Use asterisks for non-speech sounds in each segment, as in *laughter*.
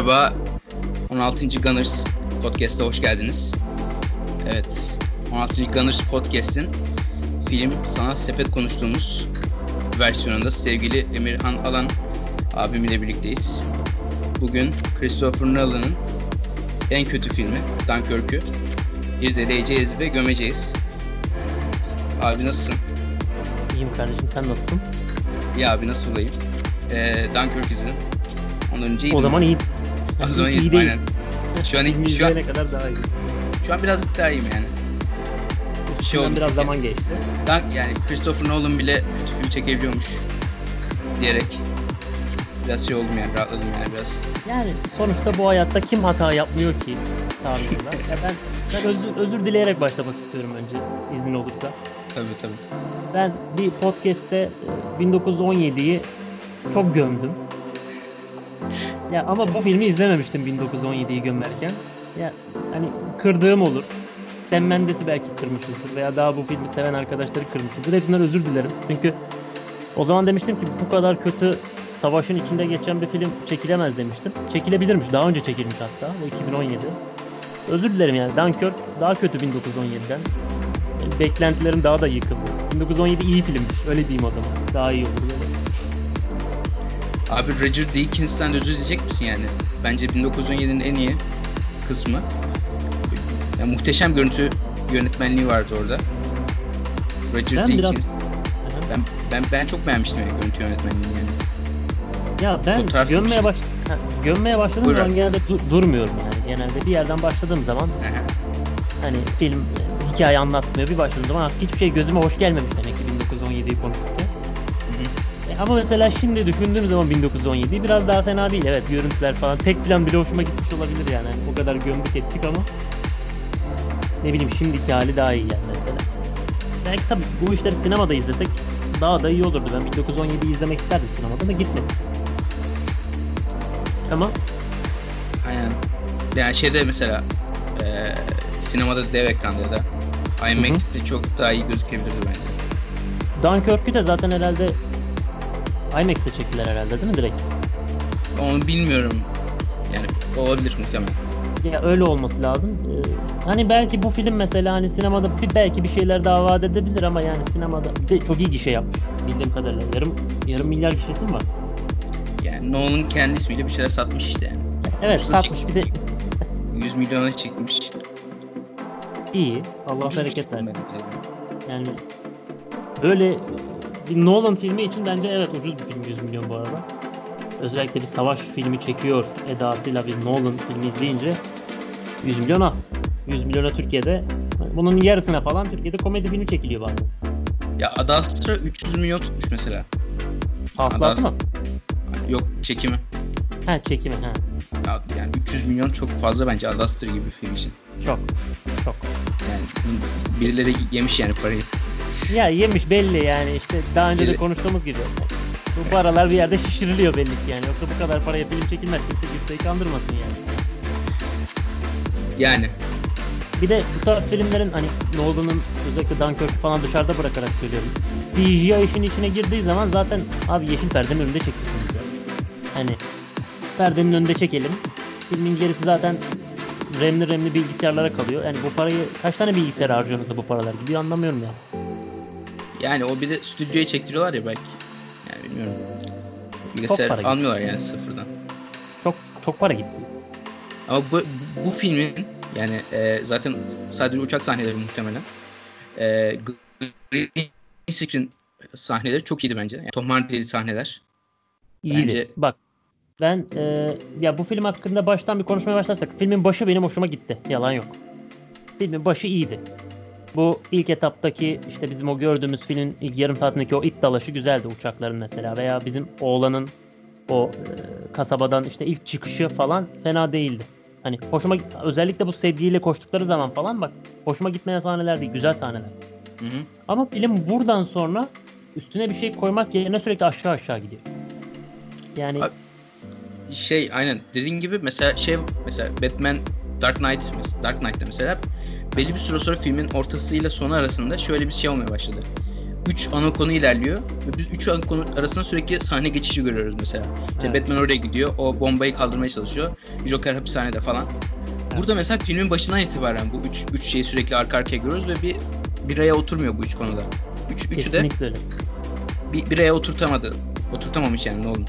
Merhaba, 16. Gunners Podcast'a hoş geldiniz. Evet, 16. Gunners Podcast'in film sanat sepet konuştuğumuz versiyonunda sevgili Emirhan Alan abim ile birlikteyiz. Bugün Christopher Nolan'ın en kötü filmi Dunkirk'ü irdeleyeceğiz ve gömeceğiz. Abi nasılsın? İyiyim kardeşim sen nasılsın? İyi abi nasıl olayım? Ee, Dunkirk izledim. Ondan önce O zaman iyi. O zaman iyi değil. Şu an- Filmi şu an- kadar daha iyi. Şu an birazcık daha iyiyim yani. Şey oldu biraz çünkü. zaman geçti. Dunk yani Christopher Nolan bile film çekebiliyormuş diyerek biraz şey oldum yani rahatladım yani biraz. Yani sonuçta bu hayatta kim hata yapmıyor ki tarzında. *laughs* Ya ben ben özür, özür dileyerek başlamak istiyorum önce iznin olursa. Tabii tabii. Ben bir podcast'te e, 1917'yi çok gömdüm. Ya ama bu filmi izlememiştim 1917'yi gömerken. Ya hani kırdığım olur. Sam Mendes'i belki kırmışızdır veya daha bu filmi seven arkadaşları kırmışızdır. Hepsinden özür dilerim. Çünkü o zaman demiştim ki bu kadar kötü savaşın içinde geçen bir film çekilemez demiştim. Çekilebilirmiş. Daha önce çekilmiş hatta. Bu 2017. Özür dilerim yani. Dunkirk daha kötü 1917'den. Beklentilerim daha da yıkıldı. 1917 iyi filmmiş. Öyle diyeyim o zaman. Daha iyi olur. Abi Roger Deakins'ten de özür dileyecek misin yani? Bence 1917'nin en iyi kısmı. Yani muhteşem görüntü yönetmenliği vardı orada. Roger Ben biraz- Deakins. Ben, ben, ben çok beğenmiştim yani görüntü yönetmenliğini yani. Ya ben Fotoğraf gömmeye baş ha, gömmeye başladığım Buyur zaman genelde du- durmuyorum yani. Genelde bir yerden başladığım zaman Aha. hani film e, hikaye anlatmıyor. Bir başladığım zaman hiçbir şey gözüme hoş gelmemiş demek ki 1917'yi konuşurken. E, Ama mesela şimdi düşündüğüm zaman 1917 biraz daha fena değil. Evet görüntüler falan tek plan bile hoşuma gitmiş olabilir yani. Hani o kadar gömdük ettik ama ne bileyim şimdiki hali daha iyi yani mesela. Belki tabii bu işleri sinemada izlesek daha da iyi olurdu. Ben 1917'yi izlemek isterdim sinemada da gitmedim. Ama Aynen. Yani şeyde mesela eee sinemada dev ekranda ya da IMAX'te çok daha iyi gözükebilirdi bence. Dunkirk'ü de zaten herhalde IMAX'te çektiler herhalde değil mi direkt? Onu bilmiyorum. Yani olabilir muhtemelen. Ya öyle olması lazım. Ee, hani belki bu film mesela hani sinemada bir, belki bir şeyler daha vaat edebilir ama yani sinemada bir de çok iyi gişe yapmış bildiğim kadarıyla. Yarım yarım milyar gişesi mi var? Yani Nolan kendi ismiyle bir şeyler satmış işte yani. Evet Ucuz satmış bir de 100 milyona çekmiş. iyi. Allah Ucuz bereket versin. Yani böyle Nolan filmi için bence evet ucuz bir film 100 milyon bu arada. Özellikle bir savaş filmi çekiyor edasıyla bir Nolan filmi izleyince 100 milyon az. 100 milyona Türkiye'de bunun yarısına falan Türkiye'de komedi filmi çekiliyor bazen. Ya Ad Astra 300 milyon tutmuş mesela. Hasılatı mı? Yok çekimi. Ha çekimi ha. Ya, yani 300 milyon çok fazla bence Ad Astra gibi bir film için. Çok. Çok. Yani birileri yemiş yani parayı. Ya yemiş belli yani işte daha önce de Belli. konuştuğumuz gibi. Bu paralar bir yerde şişiriliyor belli ki yani. Yoksa bu kadar paraya film çekilmez. Kimse kimseyi kandırmasın yani. Yani Bir de bu tarz filmlerin hani Nolan'ın özellikle Dunkirk'ü falan dışarıda bırakarak söylüyorum. CGI işin içine girdiği zaman zaten abi yeşil perdenin önünde çekilsiniz ya. Hani perdenin önünde çekelim. Filmin gerisi zaten remli remli bilgisayarlara kalıyor. Yani bu parayı kaç tane bilgisayar harcıyorsunuz da bu paralar gibi anlamıyorum ya. Yani o bir de stüdyoya çektiriyorlar ya belki. Yani bilmiyorum. Bilgisayar para gitti. almıyorlar yani sıfırdan. Çok çok para gitti. Ama bu, bu filmin yani e, zaten sadece uçak sahneleri muhtemelen. E, green screen sahneleri çok iyiydi bence. Yani Tom Hardy'li sahneler. İyiydi. Bence- Bak ben e, ya bu film hakkında baştan bir konuşmaya başlarsak filmin başı benim hoşuma gitti. Yalan yok. Filmin başı iyiydi. Bu ilk etaptaki işte bizim o gördüğümüz filmin ilk yarım saatindeki o it dalaşı güzeldi uçakların mesela veya bizim oğlanın o e, kasabadan işte ilk çıkışı falan fena değildi. Hani hoşuma özellikle bu sedyeyle koştukları zaman falan bak hoşuma gitmeyen sahneler değil güzel sahneler. Hı hı. Ama film buradan sonra üstüne bir şey koymak yerine sürekli aşağı aşağı gidiyor. Yani Abi- Şey aynen dediğin gibi mesela şey mesela Batman Dark Knight Dark Knight'ta mesela belli bir süre sonra filmin ortasıyla sonu arasında şöyle bir şey olmaya başladı. 3 ana konu ilerliyor ve biz 3 ana konu arasında sürekli sahne geçişi görüyoruz mesela. İşte Evet. Batman oraya gidiyor, o bombayı kaldırmaya çalışıyor. Joker hapishanede falan. Burada mesela filmin başından itibaren bu 3 üç şeyi sürekli arka arkaya görüyoruz ve bir bir araya oturmuyor bu üç konuda. Üç, üçü de Kesinlikle öyle. bir, bir araya oturtamadı. Oturtamamış yani Nolan.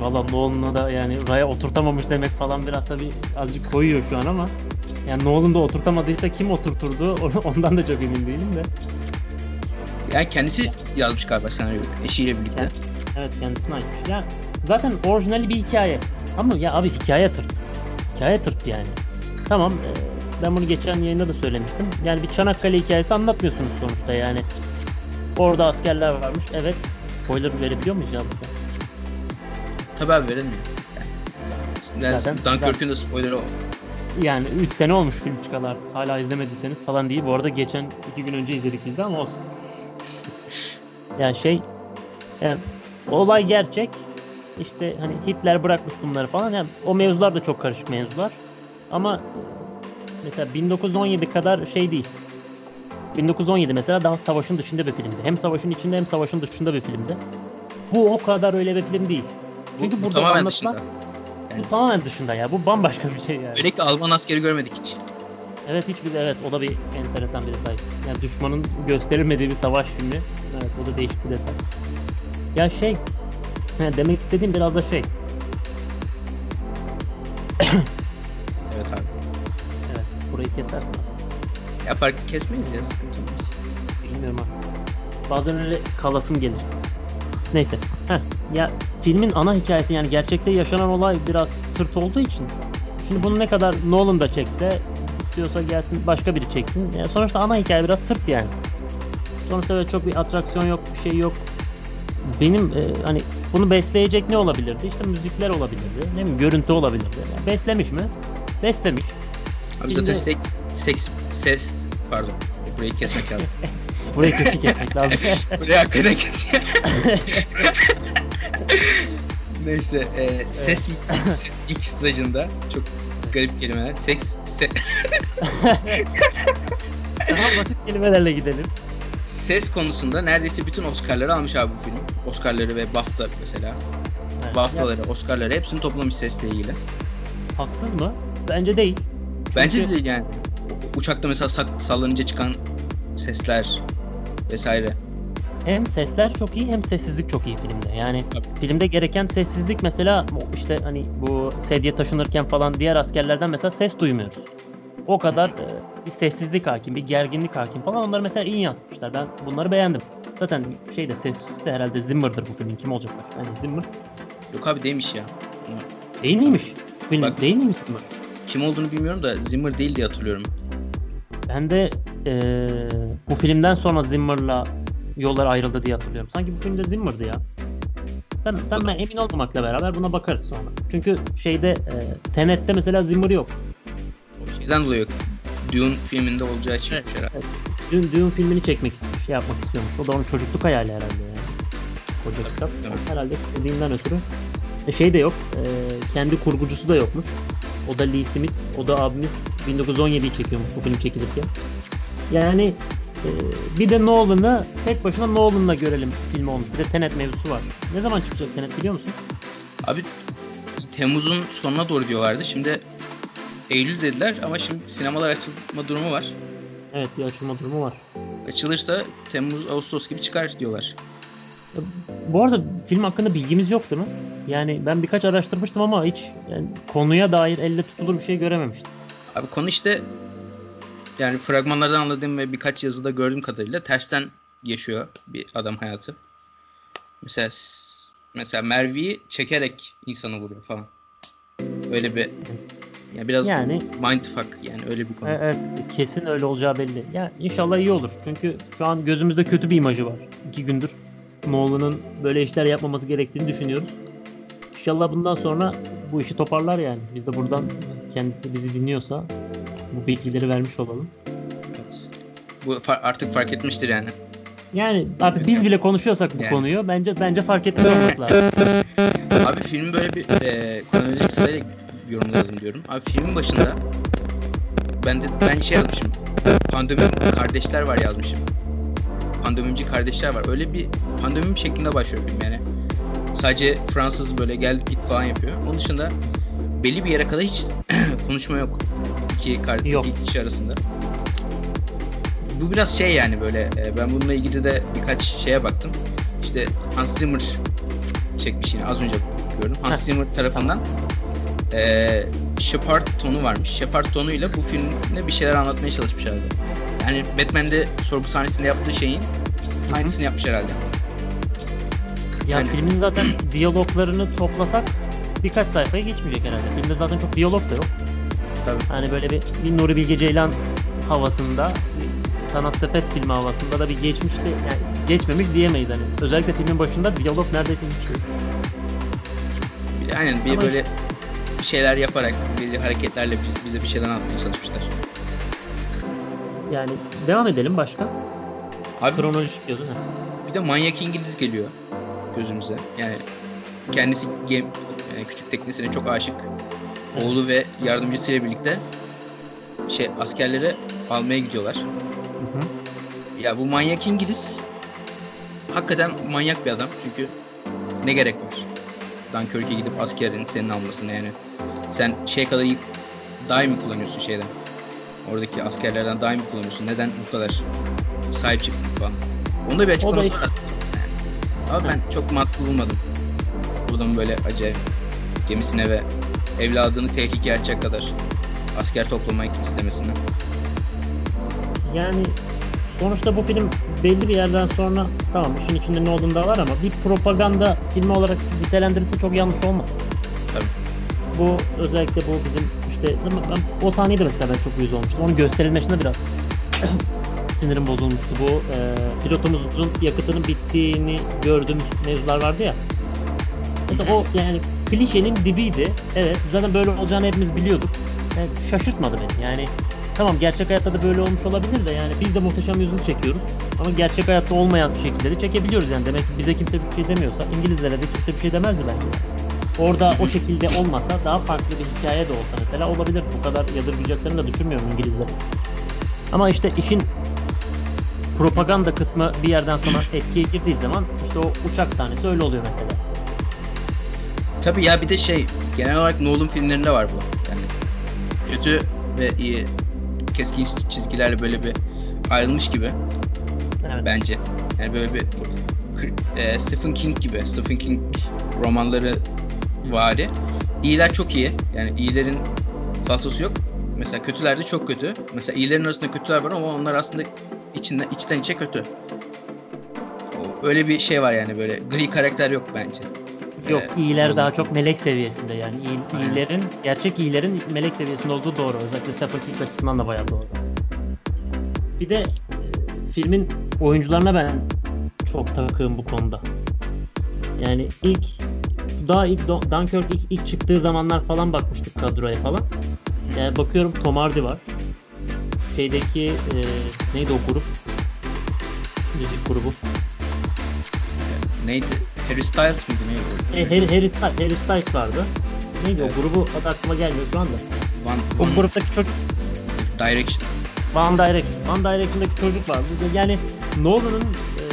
Valla Nolan'la da yani raya oturtamamış demek falan biraz tabii azıcık koyuyor şu an ama yani Nolan da oturtamadıysa kim oturturdu *laughs* ondan da çok emin değilim de. Yani kendisi yazmış galiba senaryoyu eşiyle birlikte. Evet. Evet kendisine aitmiş. Ya zaten orijinali bir hikaye. Ama ya abi hikaye tırt. Hikaye tırt yani. Tamam e, ben bunu geçen yayında da söylemiştim. Yani bir Çanakkale hikayesi anlatmıyorsunuz sonuçta yani. Orada askerler varmış. Evet. Spoiler verebiliyor muyuz ya burada? Tabii abi veremiyor. Yani, Zaten- Dunkirk'ün de spoilerı o. Yani 3 sene olmuş film çıkalı artık. Hala izlemediyseniz falan değil. Bu arada geçen 2 gün önce izledik biz de ama olsun. yani şey yani olay gerçek. İşte hani Hitler bırakmış bunları falan. Yani o mevzular da çok karışık mevzular. Ama mesela 1917 kadar şey değil. 1917 mesela daha savaşın dışında bir filmdi. Hem savaşın içinde hem savaşın dışında bir filmdi. Bu o kadar öyle bir film değil. Bu, Çünkü bu burada tamamen anlatılan dışında. Bu tamamen dışında ya. Bu bambaşka bir şey yani. Özellikle Alman askeri görmedik hiç. Evet hiçbir evet o da bir enteresan bir detay. Yani düşmanın gösterilmediği bir savaş filmi. Evet o da değişik bir detay. Ya şey *laughs* he, demek istediğim biraz da şey. *coughs* Evet abi. Evet burayı kesersin. Ya fark kesmeyiz ya sıkıntı olmaz. Bilmiyorum ha. Bazen öyle kalasım gelir. Neyse. Heh. Ya filmin ana hikayesi yani gerçekte yaşanan olay biraz tırt olduğu için. Şimdi bunu ne kadar Nolan da çekse istiyorsa gelsin başka biri çeksin. Yani sonuçta ana hikaye biraz tırt yani. Sonuçta böyle çok bir atraksiyon yok, bir şey yok. Benim e, hani bunu besleyecek ne olabilirdi? İşte müzikler olabilirdi. Ne mi? Görüntü olabilirdi. Yani beslemiş mi? Beslemiş. Abi Şimdi- zaten seks, seks, ses, pardon. Burayı kesmek lazım. *laughs* Burayı kesik etmek lazım. *laughs* Burayı hakikaten kes. *laughs* Neyse, e, *laughs* ses, ses ilk stajında çok garip kelimeler. Seks, se- *laughs* Daha basit kelimelerle gidelim. ses konusunda neredeyse bütün Oscar'ları almış abi bu film. Oscar'ları ve BAFTA mesela. Evet. BAFTA'ları, Oscar'ları hepsini toplamış sesle ilgili. Haksız mı? Bence değil. Bence Çünkü- de yani uçakta mesela sallanınca çıkan sesler vesaire. Hem sesler çok iyi hem sessizlik çok iyi filmde. Yani Tabii. filmde gereken sessizlik mesela işte hani bu sedye taşınırken falan diğer askerlerden mesela ses duymuyoruz. O kadar e, bir sessizlik hakim, bir gerginlik hakim falan onları mesela iyi yansıtmışlar. Ben bunları beğendim. Zaten şey de sessiz de herhalde Zimmer'dır bu filmin. Kim olacak? Yani Zimmer. Yok abi değilmiş ya. Değil miymiş? Film Bak- değil miymiş Zimmer? Kim olduğunu bilmiyorum da Zimmer değil diye hatırlıyorum. Ben de e, bu filmden sonra Zimmer'la yollar ayrıldı diye hatırlıyorum. Sanki bu filmde Zimmer'dı ya. Tam, tam ben emin olmamakla beraber buna bakarız sonra. Çünkü şeyde e, Tenet'te mesela Zimmer yok. O şeyden dolayı yok. Dune filminde olacağı için Evet, herhalde. evet. Dün Dune filmini çekmek istemiş, şey yapmak istiyormuş. O da onun çocukluk hayali herhalde yani. Koca kitap. Herhalde istediğinden ötürü. E, şey de yok. e, kendi kurgucusu da yokmuş. O da Lee Smith. O da abimiz 1917'yi çekiyormuş bu film çekilirken. Yani bir de Nolan'ı tek başına Nolan'la görelim film olmuş. Bir de Tenet mevzusu var. Ne zaman çıkacak Tenet biliyor musun? Abi Temmuz'un sonuna doğru diyorlardı. Şimdi Eylül dediler ama şimdi sinemalar açılma durumu var. Evet bir açılma durumu var. Açılırsa Temmuz, Ağustos gibi çıkar diyorlar. Bu arada film hakkında bilgimiz yok değil mi? Yani ben birkaç araştırmıştım ama hiç yani konuya dair elle tutulur bir şey görememiştim. Abi konu işte yani fragmanlardan anladığım ve birkaç yazıda gördüğüm kadarıyla tersten yaşıyor bir adam hayatı. Mesela mesela Merve'yi çekerek insanı vuruyor falan. Öyle bir yani biraz Yani mindfuck yani öyle bir konu. e- evet kesin öyle olacağı belli. Ya inşallah iyi olur. Çünkü şu an gözümüzde kötü bir imajı var. İki gündür Nolan'ın böyle işler yapmaması gerektiğini düşünüyoruz. İnşallah bundan sonra bu işi toparlar yani. Biz de buradan kendisi bizi dinliyorsa bu bilgileri vermiş olalım. Evet. Bu fa- artık fark etmiştir yani. Yani artık biz bile konuşuyorsak bu Yani. konuyu bence bence fark etmiş olmak lazım. *laughs* Abi filmi böyle bir e, kronolojik sırayla yorumlayalım diyorum. Abi filmin başında ben de ben şey yazmışım. Pandemi kardeşler var yazmışım. pandemimci kardeşler var. Öyle bir pandemim şeklinde başlıyor film yani. Sadece Fransız böyle gel git falan yapıyor. Onun dışında belli bir yere kadar hiç *clears throat* konuşma yok. İki, Yok. iki kişi arasında. Bu biraz şey yani böyle e, ben bununla ilgili de birkaç şeye baktım. İşte Hans Zimmer çekmiş yine az önce gördüm. Hans. Zimmer tarafından e, Shepard tonu varmış. Shepard tonuyla bu filmde bir şeyler anlatmaya çalışmışlardı. Yani Batman'de sorgu sahnesinde yaptığı şeyin aynısını yapmış herhalde. Ya Yani- filmin zaten *clears throat* diyaloglarını toplasak birkaç sayfaya geçmeyecek herhalde. Filmde zaten çok diyalog da yok. Tabii. Hani böyle bir, bir Nuri Bilge Ceylan havasında, sanat sepet filmi havasında da bir geçmişti. Yani geçmemiş diyemeyiz hani. Özellikle filmin başında diyalog neredeyse hiç yok. Aynen bir Ama- böyle şeyler yaparak, belli hareketlerle biz- bize bir şeyler anlatmaya çalışmışlar. Yani devam edelim başka. Abi Kronolojik diyordun ha. bir de manyak İngiliz geliyor gözümüze. Yani kendisi gem, yani küçük teknesine çok aşık. Oğlu ve yardımcısıyla birlikte şey askerleri almaya gidiyorlar. Hı hı. Ya bu manyak İngiliz hakikaten manyak bir adam çünkü ne gerek var? Dunkirk'e gidip askerin senin almasına yani. Sen şey kadar mi kullanıyorsun şeyden? Oradaki askerlerden mi kullanıyorsun? Neden bu kadar sahip çıktın falan? Onda bir açıklaması var aslında. Ama ben çok mantıklı bulmadım. Buradan böyle acayip gemisine ve evladını tehlikeye edecek kadar asker toplamak istemesine. Yani sonuçta bu film belli bir yerden sonra tamam işin içinde ne olduğunu da var ama bir propaganda filmi olarak nitelendirirse çok yanlış olmaz. Tabii. Bu özellikle bu bizim işte o sahnede mesela ben çok uyuz olmuştum. Onun gösterilmesinde biraz *coughs* sinirim bozulmuştu. Bu e, pilotumuzun yakıtının bittiğini gördüğümüz mevzular vardı ya. Mesela o yani klişenin dibiydi. Evet zaten böyle olacağını hepimiz biliyorduk. Yani şaşırtmadı beni. Yani tamam gerçek hayatta da böyle olmuş olabilir de yani biz de muhteşem yüzyıl çekiyoruz. Ama gerçek hayatta olmayan şekilleri çekebiliyoruz yani. Demek ki bize kimse bir şey demiyorsa İngilizlere de kimse bir şey demezdi bence. Orada o şekilde olmasa daha farklı bir hikaye de olsa mesela olabilir. Bu kadar yadırgayacaklarını da düşünmüyorum İngilizler. Ama işte işin propaganda kısmı bir yerden sonra etkiye girdiği zaman işte o uçak sahnesi öyle oluyor mesela. Tabii ya bir de şey genel olarak Nolan filmlerinde var bu. Yani kötü ve iyi keskin çizgilerle böyle bir ayrılmış gibi Evet. bence. Yani böyle bir e, Stephen King gibi. Stephen King romanları vari. İyiler çok iyi. Yani iyilerin falsosu yok. Mesela kötüler de çok kötü. Mesela iyilerin arasında kötüler var ama onlar aslında içinden içten içe kötü. Öyle bir şey var yani böyle gri karakter yok bence. Yok iyiler daha çok melek seviyesinde yani iyi, iyilerin gerçek iyilerin melek seviyesinde olduğu doğru. Özellikle Stephen King açısından da bayağı doğru. Bir de e, filmin oyuncularına ben çok takığım bu konuda. Yani ilk daha ilk Dunkirk ilk, ilk çıktığı zamanlar falan bakmıştık kadroya falan. Yani bakıyorum Tom Hardy var. Şeydeki e, neydi o grup? Müzik grubu. Neydi? Harry Styles mıydı neydi? E, Harry, Harry, Styles, Harry Styles vardı. Neydi Evet. o grubu adı aklıma gelmiyor şu anda. One, O One gruptaki çocuk Direction. One Direction. One Direction'daki çocuk var. Yani Nolan'ın e,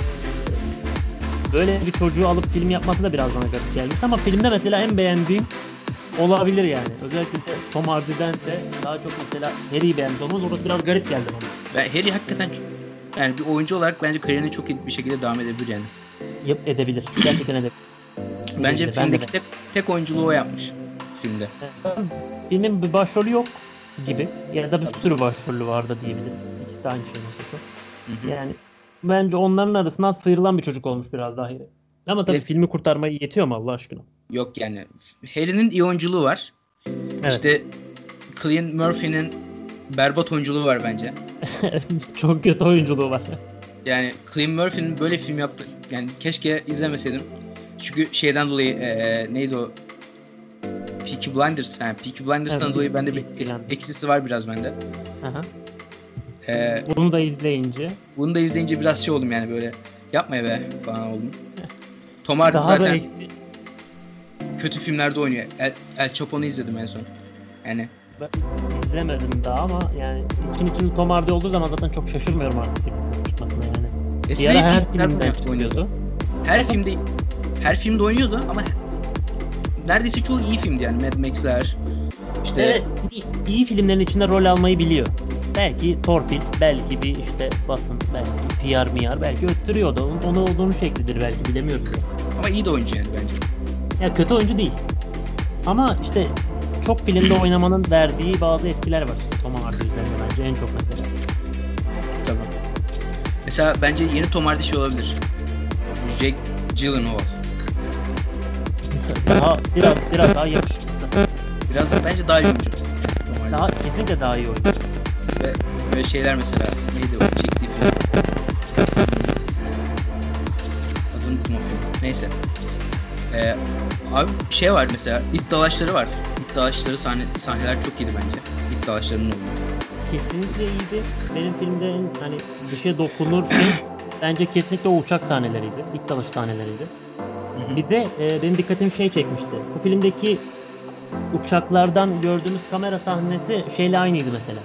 böyle bir çocuğu alıp film yapması da biraz bana garip gelmiş. Ama filmde mesela en beğendiğim olabilir yani. Özellikle de Tom Hardy'dense daha çok mesela Harry'i beğenmiş olmamız orası biraz garip geldi bana. Ben Harry hakikaten yani bir oyuncu olarak bence kariyerine çok iyi bir şekilde devam edebilir yani. Yap edebilir. Gerçekten edebilir. Bence Ben de filmdeki tek, tek oyunculuğu o yapmış filmde. Filmin bir başrolü yok gibi ya da bir sürü başrolü vardı diyebiliriz. İkisi de aynı şey. Hı hı. Yani bence onların arasından sıyrılan bir çocuk olmuş biraz daha Harry. Ama tabii Evet. filmi kurtarmayı yetiyor mu Allah aşkına? Yok yani. Harry'nin iyi oyunculuğu var. Evet. İşte Cillian Murphy'nin berbat oyunculuğu var bence. *laughs* Çok kötü oyunculuğu var. Yani Cillian Murphy'nin böyle film yaptı. Yani keşke izlemeseydim. Çünkü şeyden dolayı eee, neydi o? Peaky Blinders. Ha, Peaky Blinders'tan Evet, dolayı bende bir eksisi var biraz bende. Aha. Eee, Bunu da izleyince bunu da izleyince biraz şey oldum yani böyle yapmaya be falan oldum. *laughs* Tom Hardy daha da zaten eksi. kötü filmlerde oynuyor. El, El Chapo'nu izledim en son. Yani Ben izlemedim daha ama yani için için Tom Hardy olduğu zaman zaten çok şaşırmıyorum artık çıkmasına yani. Bir Eskiden ara hep her filmden oynuyordu. Her filmde her filmde oynuyordu ama neredeyse çoğu iyi filmdi yani Mad Max'ler. İşte Evet, iyi, iyi filmlerin içinde rol almayı biliyor. Belki torpil, belki bir işte basın, belki PR miyar, belki öttürüyordu. Onu olduğunu şeklidir belki bilemiyoruz. ya. ama iyi de oyuncu yani bence. Ya kötü oyuncu değil. Ama işte çok filmde oynamanın verdiği bazı etkiler var. Tom Hardy üzerinde bence en çok mesela. Mesela bence yeni Tom Hardy şey olabilir. Jake Gyllenhaal. Daha biraz biraz daha yakışıklı. Biraz da bence daha iyi oyuncu. Tom Hardy. Daha kesinlikle daha iyi oyuncu. Ve böyle şeyler mesela neydi o çektiği film. Adını unuttum o film. Neyse. Ee, abi şey var mesela ilk dalaşları var. İlk dalaşları sahne, sahneler çok iyiydi bence. İlk dalaşlarının olduğu. Kesinlikle iyiydi. Benim filmde en hani bir şey dokunur şey *coughs* bence kesinlikle o uçak sahneleriydi. İlk dalış sahneleriydi. Bir de e, benim dikkatimi şey çekmişti. Bu filmdeki uçaklardan gördüğümüz kamera sahnesi şeyle aynıydı mesela.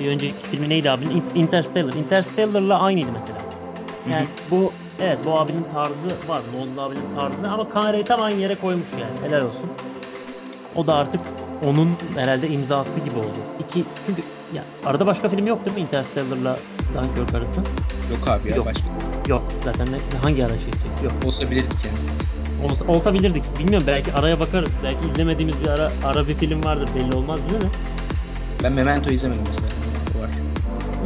Bir önceki filmi neydi abinin? In- Interstellar. Interstellar'la aynıydı mesela. Yani bu evet bu abinin tarzı var. Nolan abinin tarzı ama kamerayı tam aynı yere koymuş yani. Helal olsun. O da artık onun herhalde imzası gibi oldu. İki çünkü ya arada başka film yok değil mi Interstellar'la Dunkirk arası? Yok abi ya Yok. başka. Yok zaten ne, hangi ara çekecek? Yok. Olsa bilirdik yani. Olsa, olsa bilirdik. Bilmiyorum belki araya bakarız. Belki izlemediğimiz bir ara, ara bir film vardır belli olmaz değil mi? Ben Memento izlemedim mesela. O var.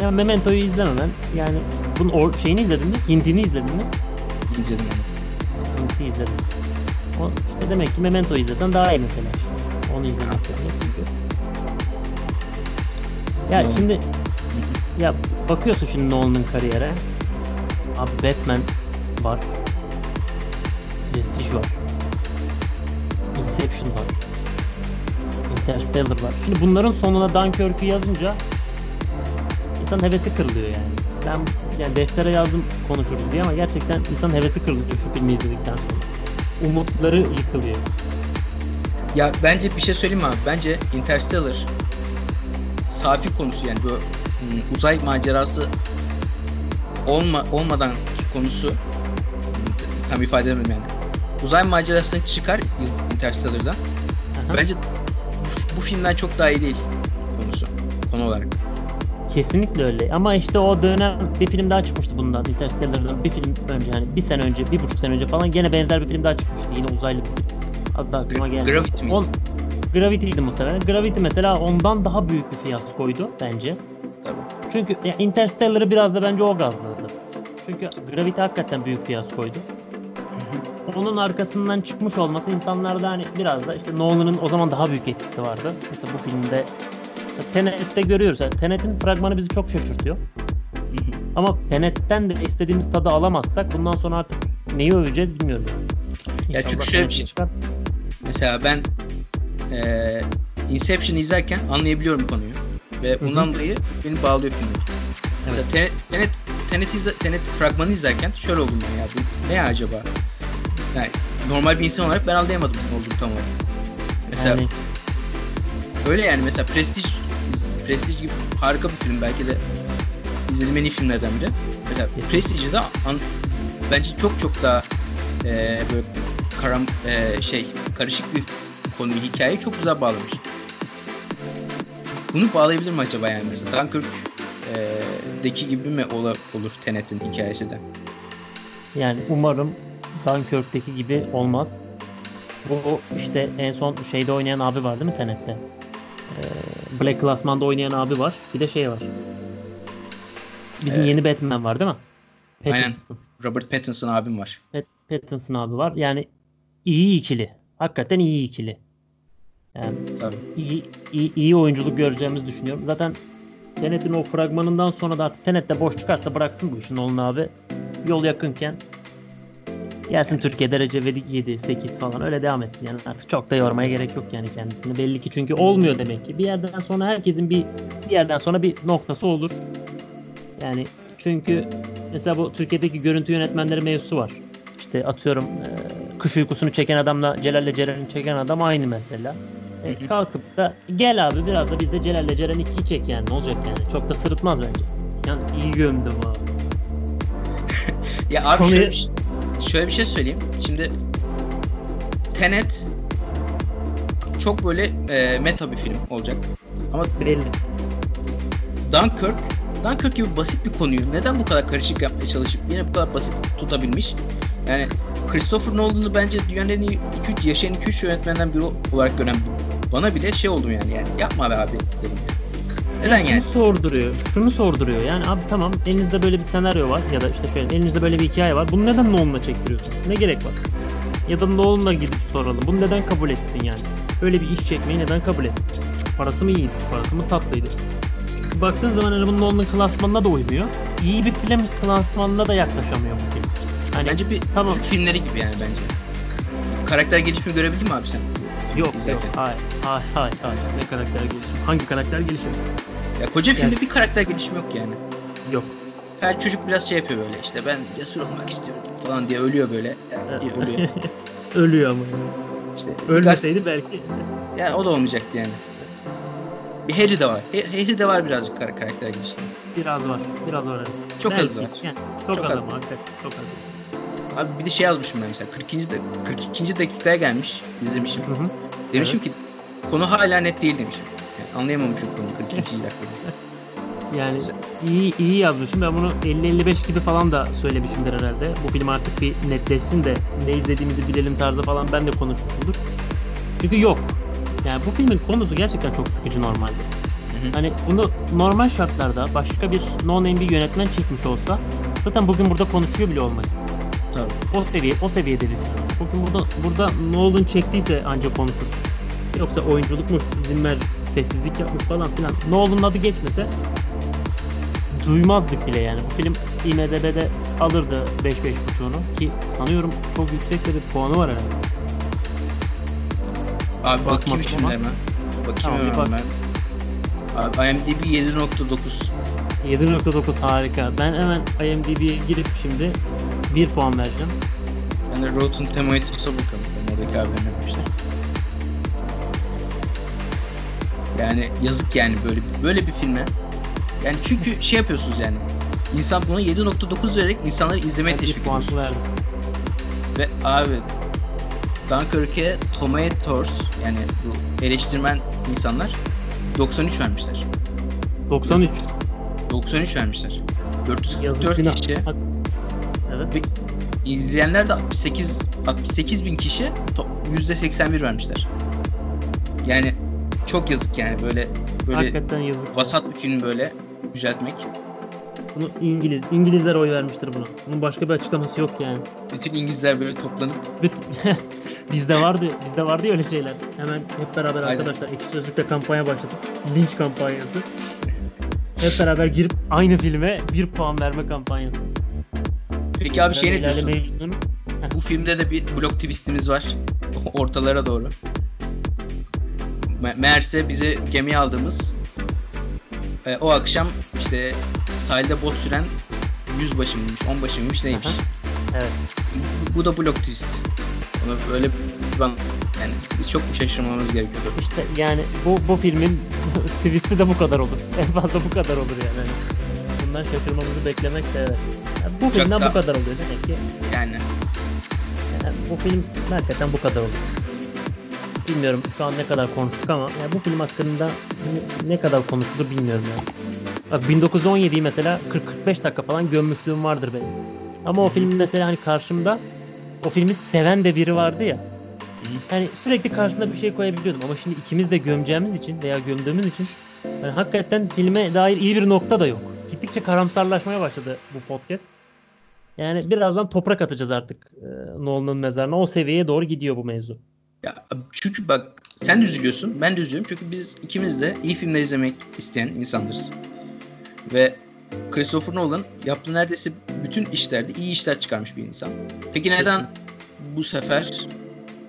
Ya Memento'yu izlememen. Yani bunun or- şeyini izledin mi? Hintini izledin mi? İzledim onu. Hint'i izledim. O, işte demek ki Memento'yu izlesen daha iyi mesela. Onu izlemek. Çünkü- Ya Nolan. şimdi ya bakıyorsun şimdi Nolan'ın kariyere. Abi Batman var. Prestige var. Inception var. Interstellar var. Şimdi bunların sonuna Dunkirk'ü yazınca insan hevesi kırılıyor yani. Ben yani deftere yazdım konuşuruz diye ama gerçekten insan hevesi kırılıyor şu filmi izledikten sonra. Umutları yıkılıyor. Ya bence bir şey söyleyeyim abi? Bence Interstellar safi konusu yani bu hmm, uzay macerası olma olmadan konusu hmm, tam ifade edemem yani. Uzay macerasını çıkar Interstellar'dan. Aha. Bence bu, bu filmden çok daha iyi değil konusu. Konu olarak. Kesinlikle öyle. Ama işte o dönem bir film daha çıkmıştı bundan. Interstellar'dan bir film önce hani bir sene önce, bir buçuk sene önce falan gene benzer bir film daha çıkmıştı. Yine uzaylı bir film. Hatta aklıma geldi. Gravity miydi? On, Gravity'ydi muhtemelen. Gravity mesela ondan daha büyük bir fiyaskoydu bence. Tabii. Çünkü ya Interstellar'ı biraz da bence o gazladı. Çünkü Gravity hakikaten büyük fiyaskoydu. *laughs* Onun arkasından çıkmış olması insanlarda hani biraz da işte Nolan'ın o zaman daha büyük etkisi vardı. Mesela bu filmde Tenet'te görüyoruz. Yani Tenet'in fragmanı bizi çok şaşırtıyor. *laughs* Ama Tenet'ten de istediğimiz tadı alamazsak bundan sonra artık neyi öveceğiz bilmiyorum. Ya çünkü şöyle bir şey- çıkar. Mesela ben eee Inception izlerken anlayabiliyorum konuyu. Ve bundan dolayı beni bağlıyor filme. Mesela Tenet, Tenet, Tenet, izle, Tenet fragmanı izlerken şöyle oldum ya. Bu ne acaba? Yani normal bir insan olarak ben anlayamadım ne olduğunu tam olarak. Mesela Yani öyle yani mesela Prestige Prestige gibi harika bir film belki de izlediğim en iyi filmlerden biri. Mesela. Prestige'i de an- bence çok çok daha eee böyle karam eee, şey karışık bir konuyu hikayeyi çok güzel bağlamış. Bunu bağlayabilir mi acaba yani mesela Dunkirk eee, deki gibi mi ola, olur Tenet'in hikayesi de? Yani umarım Dunkirk'teki gibi olmaz. Bu işte en son şeyde oynayan abi var değil mi Tenet'te? Ee, Black Classman'da oynayan abi var. Bir de şey var. Bizim Evet. yeni Batman var değil mi? Aynen. Pattinson. Robert Pattinson abim var. Pat- Pattinson abi var. Yani iyi ikili. Hakikaten iyi ikili. Yani Tabii. iyi, iyi, iyi oyunculuk göreceğimizi düşünüyorum. Zaten Tenet'in o fragmanından sonra da artık Tenet'te boş çıkarsa bıraksın bu işi Nolan abi. Yol yakınken gelsin Türkiye derece ve 7, 8 falan öyle devam etsin. Yani artık çok da yormaya gerek yok yani kendisini. Belli ki çünkü olmuyor demek ki. Bir yerden sonra herkesin bir bir yerden sonra bir noktası olur. Yani çünkü mesela bu Türkiye'deki görüntü yönetmenleri mevzusu var. İşte atıyorum eee, kış uykusunu çeken adamla Celal'le Ceren'i çeken adam aynı mesela. E, kalkıp da gel abi biraz da biz de Celal'le Ceren 2'yi çek yani ne olacak yani. Çok da sırıtmaz bence. Yani iyi gömdüm abi. *laughs* Ya abi Konuyu- şöyle, bir, şey- şöyle bir şey söyleyeyim. Şimdi Tenet çok böyle e, meta bir film olacak. Ama Belli. Dunkirk, Dunkirk gibi basit bir konuyu neden bu kadar karışık yapmaya çalışıp yine bu kadar basit tutabilmiş? Yani Christopher Nolan'ı bence dünyanın en iyi 2 yaşayan 2-3 yönetmenden biri olarak gören bana bile şey oldum yani yani yapma be abi dedim. Neden yani? Şunu sorduruyor. Şunu sorduruyor. Yani abi tamam elinizde böyle bir senaryo var ya da işte şöyle elinizde böyle bir hikaye var. Bunu neden Nolan'la çektiriyorsun? Ne gerek var? Ya da Nolan'la gidip soralım. Bunu neden kabul ettin yani? Böyle bir iş çekmeyi neden kabul ettin? Parası mı iyiydi? Parası mı tatlıydı? Baktığın zaman hani bu Nolan'ın klasmanına da uymuyor. İyi bir film klasmanına da yaklaşamıyor bu film. Hani Bence bir Tamam. Filmleri gibi yani bence. Karakter gelişimi görebildin mi abi sen? yok yok. izlerken. Hayır, hayır, hayır, hayır. Ne karakter gelişimi? Hangi karakter gelişimi? Ya koca filmde Yani- bir karakter gelişimi yok yani. Yok. Her çocuk biraz şey yapıyor böyle işte ben cesur olmak istiyorum falan diye ölüyor böyle. Diye ölüyor. *laughs* Ölüyor ama. İşte Ölmeseydi belki. Yani o da olmayacaktı yani. Bir Harry de var. Harry de var birazcık kar- karakter gelişimi. Biraz var. Biraz var. Çok Belki. az var. Yani, çok, Çok az az. ama hakikaten çok az. Abi bir de şey yazmışım ben mesela 42. de 42. dakikaya gelmiş izlemişim. Hı hı. Demişim ki konu hala net değil demişim. Yani anlayamamışım konu 42. *laughs* dakikada. Yani Güzel. iyi iyi yazmışım. Ben bunu 50-55 gibi falan da söylemişimdir herhalde. Bu film artık bir netleşsin de ne izlediğimizi bilelim tarzı falan ben de konuşmuşumdur. Çünkü yok. Yani bu filmin konusu gerçekten çok sıkıcı normalde. hı. Hani bunu normal şartlarda başka bir no name bir yönetmen çekmiş olsa zaten bugün burada konuşuyor bile olmayız. Tabii. O seviye, o seviyede bir film. Bugün burada burada Nolan çektiyse ancak konuşur. Yoksa oyunculukmuş, Zimmer sessizlik yapmış falan filan. Nolan'ın adı geçmese duymazdık bile yani. Bu film IMDB'de alırdı 5-5.5'unu ki sanıyorum çok yüksek bir puanı var herhalde. Abi bakayım şimdi ama. hemen. Bakayım Tamam, bir hemen bak. ben. Abi IMDb 7.9. 7.9 harika. Ben hemen IMDb'ye girip şimdi 1 puan vereceğim. Ben de Rotten Tomatoes'a bakalım. Ben oradaki abilerin yapmışlar. Yani yazık yani böyle böyle bir filme. Yani çünkü şey yapıyorsunuz yani. İnsan buna 7.9 vererek insanları izlemeye 1 teşvik ediyorsunuz. verdim. Ve abi Dunkirk'e Tomatoes yani bu eleştirmen insanlar 93 vermişler. 93. 93 vermişler. Yazık 444 günah. kişi Evet. ve izleyenler de 68 68 bin kişi to- %81 vermişler. Yani çok yazık yani böyle böyle Hakikaten yazık. vasat bir film böyle yüceltmek. Bunu İngiliz, İngilizler oy vermiştir buna. Bunun başka bir açıklaması yok yani. Bütün İngilizler böyle toplanıp *laughs* bizde vardı, bizde vardı ya öyle şeyler. Hemen hep beraber Aynen. arkadaşlar ekşi sözlükte kampanya başladık. Linç kampanyası. Hep beraber girip aynı filme bir puan verme kampanyası. Peki abi şey ne diyorsun? Bu filmde de bir blok twistimiz var. Ortalara doğru. Me- meğerse bizi gemiye aldığımız e, o akşam işte sahilde bot süren yüzbaşı mıymış, onbaşı mıymış neymiş. Aha. Evet. Bu, bu da blok twist. Onu böyle ben yani biz çok şaşırmamız gerekiyordu. İşte yani bu bu filmin *laughs* twist'i de bu kadar olur. En fazla bu kadar olur yani. Bundan şaşırmamızı beklemek de evet. Yani bu filmden da- bu kadar oluyor demek ki. Yani Yani bu film hakikaten bu kadar olur. Bilmiyorum şu an ne kadar konuştuk ama yani bu film hakkında ne- ne kadar konuşulur bilmiyorum yani. Bak 1917'yi mesela 40-45 dakika falan gömmüşlüğüm vardır benim. Ama o film mesela hani karşımda o filmi seven de biri vardı ya. Hani sürekli karşısına bir şey koyabiliyordum ama şimdi ikimiz de gömeceğimiz için veya gömdüğümüz için yani hakikaten filme dair iyi bir nokta da yok. Gittikçe karamsarlaşmaya başladı bu podcast. Yani birazdan toprak atacağız artık e, Nolan'ın mezarına. O seviyeye doğru gidiyor bu mevzu. ya çünkü bak sen de üzülüyorsun, ben de üzülüyorum çünkü biz ikimiz de iyi filmler izlemek isteyen insanlarız. Ve Christopher Nolan yaptığı neredeyse bütün işlerde iyi işler çıkarmış bir insan. Peki neden bu sefer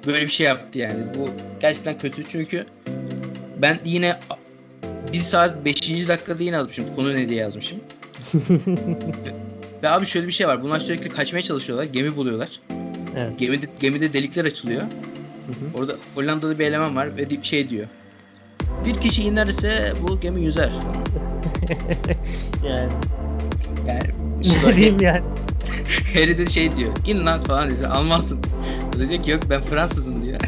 böyle bir şey yaptı yani? Bu gerçekten kötü çünkü ben yine 1 saat 5. dakikada yine yazmışım. Konu ne diye yazmışım. *laughs* Ve abi şöyle bir şey var. Bunlar sürekli kaçmaya çalışıyorlar. Gemi buluyorlar. Evet. Gemide, gemide delikler açılıyor. Hı hı. Orada Hollandalı bir eleman var ve şey diyor. Bir kişi inerse bu gemi yüzer. *laughs* yani Yani *laughs* Ne diyeyim yani? Harry de şey diyor. İn lan falan diyor. Almazsın. O da diyor ki yok ben Fransızım diyor.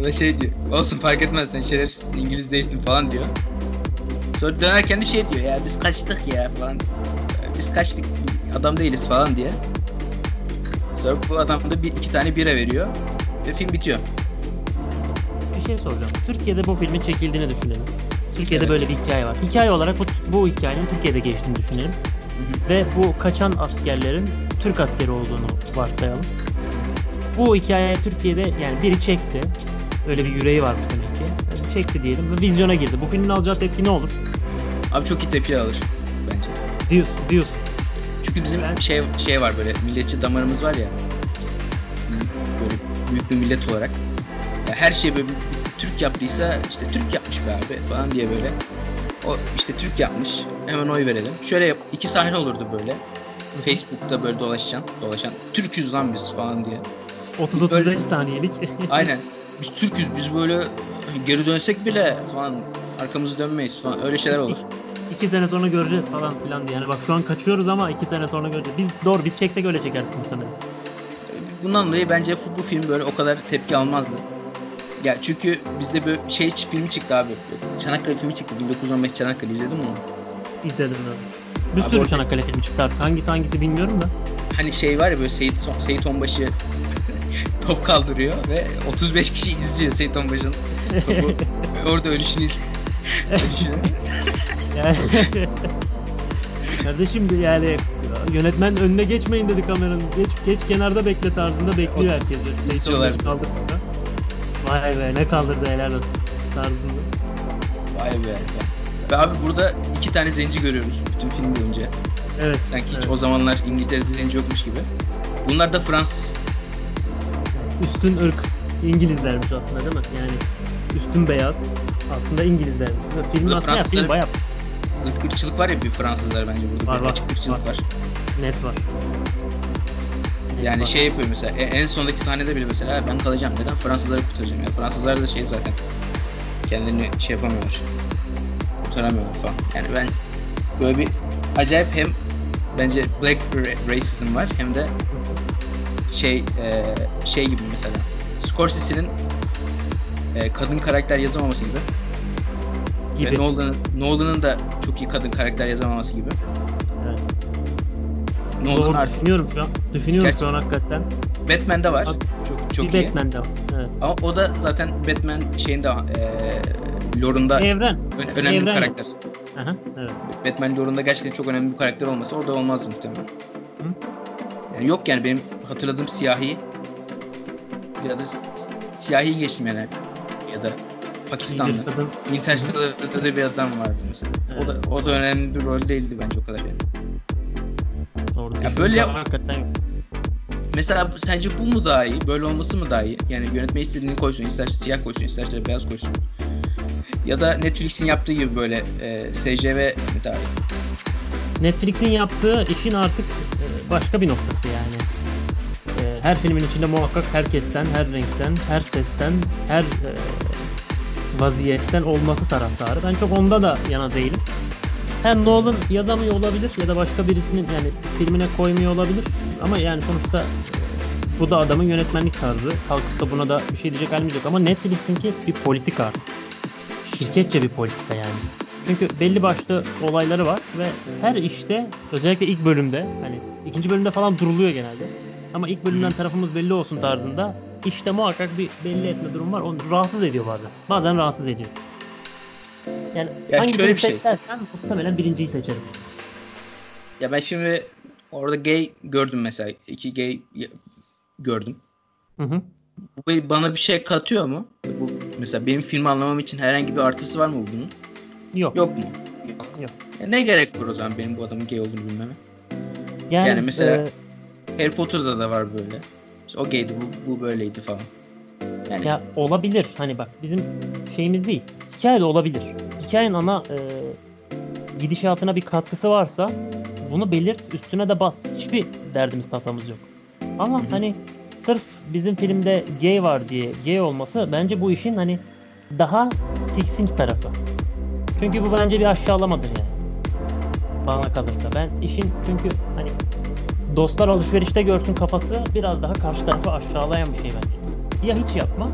O da şey diyor. Olsun fark etmez sen şerefsizsin İngiliz değilsin falan diyor. Sonra dönerken de şey diyor ya biz kaçtık ya falan. Biz kaçtık biz adam değiliz falan diye. Sonra bu adam da bir iki tane bira veriyor. Ve film bitiyor. Bir şey soracağım. Türkiye'de bu filmin çekildiğini düşünelim. Türkiye'de Evet. böyle bir hikaye var. Hikaye olarak bu, bu hikayenin Türkiye'de geçtiğini düşünelim. Ve bu kaçan askerlerin Türk askeri olduğunu varsayalım. Bu hikaye Türkiye'de yani biri çekti. Öyle bir yüreği varmış demek ki. Yani çekti diyelim ve vizyona girdi. Bu filmin alacağı tepki ne olur? Abi çok iyi tepki alır bence. Diyorsun. diyorsun. Çünkü bizim Ben- şey şey var böyle milletçi damarımız var ya. Böyle büyük bir millet olarak. Ya her şey böyle Türk yaptıysa işte Türk yapmış be abi falan diye böyle. O işte Türk yapmış. Hemen oy verelim. Şöyle yap, iki sahne olurdu böyle. Facebook'ta böyle dolaşan, dolaşan. Türküz lan biz falan diye. 30-35 saniyelik. *laughs* Aynen. Biz Türküz biz böyle geri dönsek bile falan arkamızı dönmeyiz falan öyle şeyler olur. İki sene sonra göreceğiz falan filan diye. Yani bak şu an kaçıyoruz ama iki sene sonra göreceğiz. Biz doğru biz çeksek öyle çekerdik muhtemelen. Bundan dolayı bence bu film böyle o kadar tepki almazdı. Ya çünkü bizde böyle şey filmi çıktı abi. Çanakkale filmi çıktı. 1915 Çanakkale izledin mi onu? İzledim ben. Bir Abi sürü Çanakkale filmi çıktı artık. Hangisi hangisi bilmiyorum da. Hani şey var ya böyle Seyit, Seyit Onbaşı top kaldırıyor ve 35 kişi izliyor Seyit Onbaşı'nın topu. ve *laughs* orada ölüşünü izliyor. Yani Kardeşim yani yönetmen önüne geçmeyin dedi kameranın. Geç geç kenarda bekle tarzında bekliyor herkes. Seyit İstiyorlar. Kaldırdı. Vay be ne kaldırdı helal olsun tarzında. Vay be. Ve abi burada iki tane zenci görüyoruz bütün film boyunca. Evet. Sanki hiç evet. o zamanlar İngiltere'de zenci yokmuş gibi. Bunlar da Fransız. Üstün ırk İngilizlermiş aslında değil mi? Yani üstün beyaz aslında İngilizlermiş. Film Burada aslında ya, film bayağı ırkçılık var ya bir Fransızlar bence burada. Var, var, açık ırkçılık var. var. net var. Yani var. şey yapıyor mesela e- en sondaki sahnede bile mesela ben kalacağım neden Fransızları kurtaracağım ya Fransızlar da şey zaten kendilerini şey yapamıyorlar kurtaramıyorlar falan yani ben böyle bir acayip hem bence black ra- racism var hem de şey e, şey gibi mesela Scorsese'nin e, kadın karakter yazamaması gibi, gibi. ve Nolan'ın Nolan'ın da çok iyi kadın karakter yazamaması gibi Evet. Nolan Doğru artık düşünüyorum şu an. Düşünüyorum Gerçi- şu an hakikaten. Batman'de var çok çok bir iyi Batman de var. Evet. Ama o da zaten Batman şeyinde eee lore'unda Evren. ö- önemli bir evren. karakter. Aha, evet. Batman lore'unda gerçekten çok önemli bir karakter olmasa o da olmazdı muhtemelen. Yani yok yani benim hatırladığım siyahi ya da siyahi geçtim yani ya da Pakistanlı. Interstellar'da da bir adam vardı mesela. O da o da önemli bir rol değildi bence o kadar yani. Doğru. Ya böyle- hakikaten. Mesela sence bu mu daha iyi? Böyle olması mı daha iyi? Yani yönetmen istediğini koysun, isterse siyah koysun, isterse beyaz koysun. Ya da Netflix'in yaptığı gibi böyle e, SCV mi daha iyi? Netflix'in yaptığı işin artık başka bir noktası yani. E, Her filmin içinde muhakkak herkesten, her renkten, her sesten, her e, vaziyetten olması taraftarı. Ben çok onda da yana değilim. Hem Nolan yazamıyor olabilir ya da başka birisinin yani filmine koymuyor olabilir. Ama yani sonuçta e, bu da adamın yönetmenlik tarzı. Kalkıp buna da bir şey diyecek halimiz yok. Ama Netflix'inki bir politika. Şirketçe bir politika yani. Çünkü belli başlı olayları var ve her işte özellikle ilk bölümde hani ikinci bölümde falan duruluyor genelde. Ama ilk bölümden tarafımız belli olsun tarzında işte muhakkak bir belli etme durum var. Onu rahatsız ediyor bazen. Bazen rahatsız ediyor. Yani Ya hangisini şöyle bir şey. seçersen muhtemelen birinciyi seçerim. Ya ben şimdi orada gay gördüm mesela. iki gay gördüm. Hı hı. Bu bana bir şey katıyor mu? Bu mesela benim filmi anlamam için herhangi bir artısı var mı bunun? Yok. Yok mu? Yok. Yok. Ya ne gerek var o zaman benim bu adamın gay olduğunu bilmeme? Yani, yani mesela- e, Harry Potter'da da var böyle. İşte o gaydi, bu, bu böyleydi falan. Yani Ya olabilir. Hani bak bizim şeyimiz değil. Hikaye de olabilir. Hikayenin ana e, gidişatına bir katkısı varsa bunu belirt, üstüne de bas. Hiçbir derdimiz tasamız yok. Ama Hı hı. hani sırf bizim filmde gay var diye gay olması bence bu işin hani daha tiksinç tarafı. Çünkü bu bence bir aşağılamadır yani. bana kalırsa. Ben işin çünkü hani dostlar alışverişte görsün kafası biraz daha karşı tarafı aşağılayan bir şey bence. Ya hiç yapma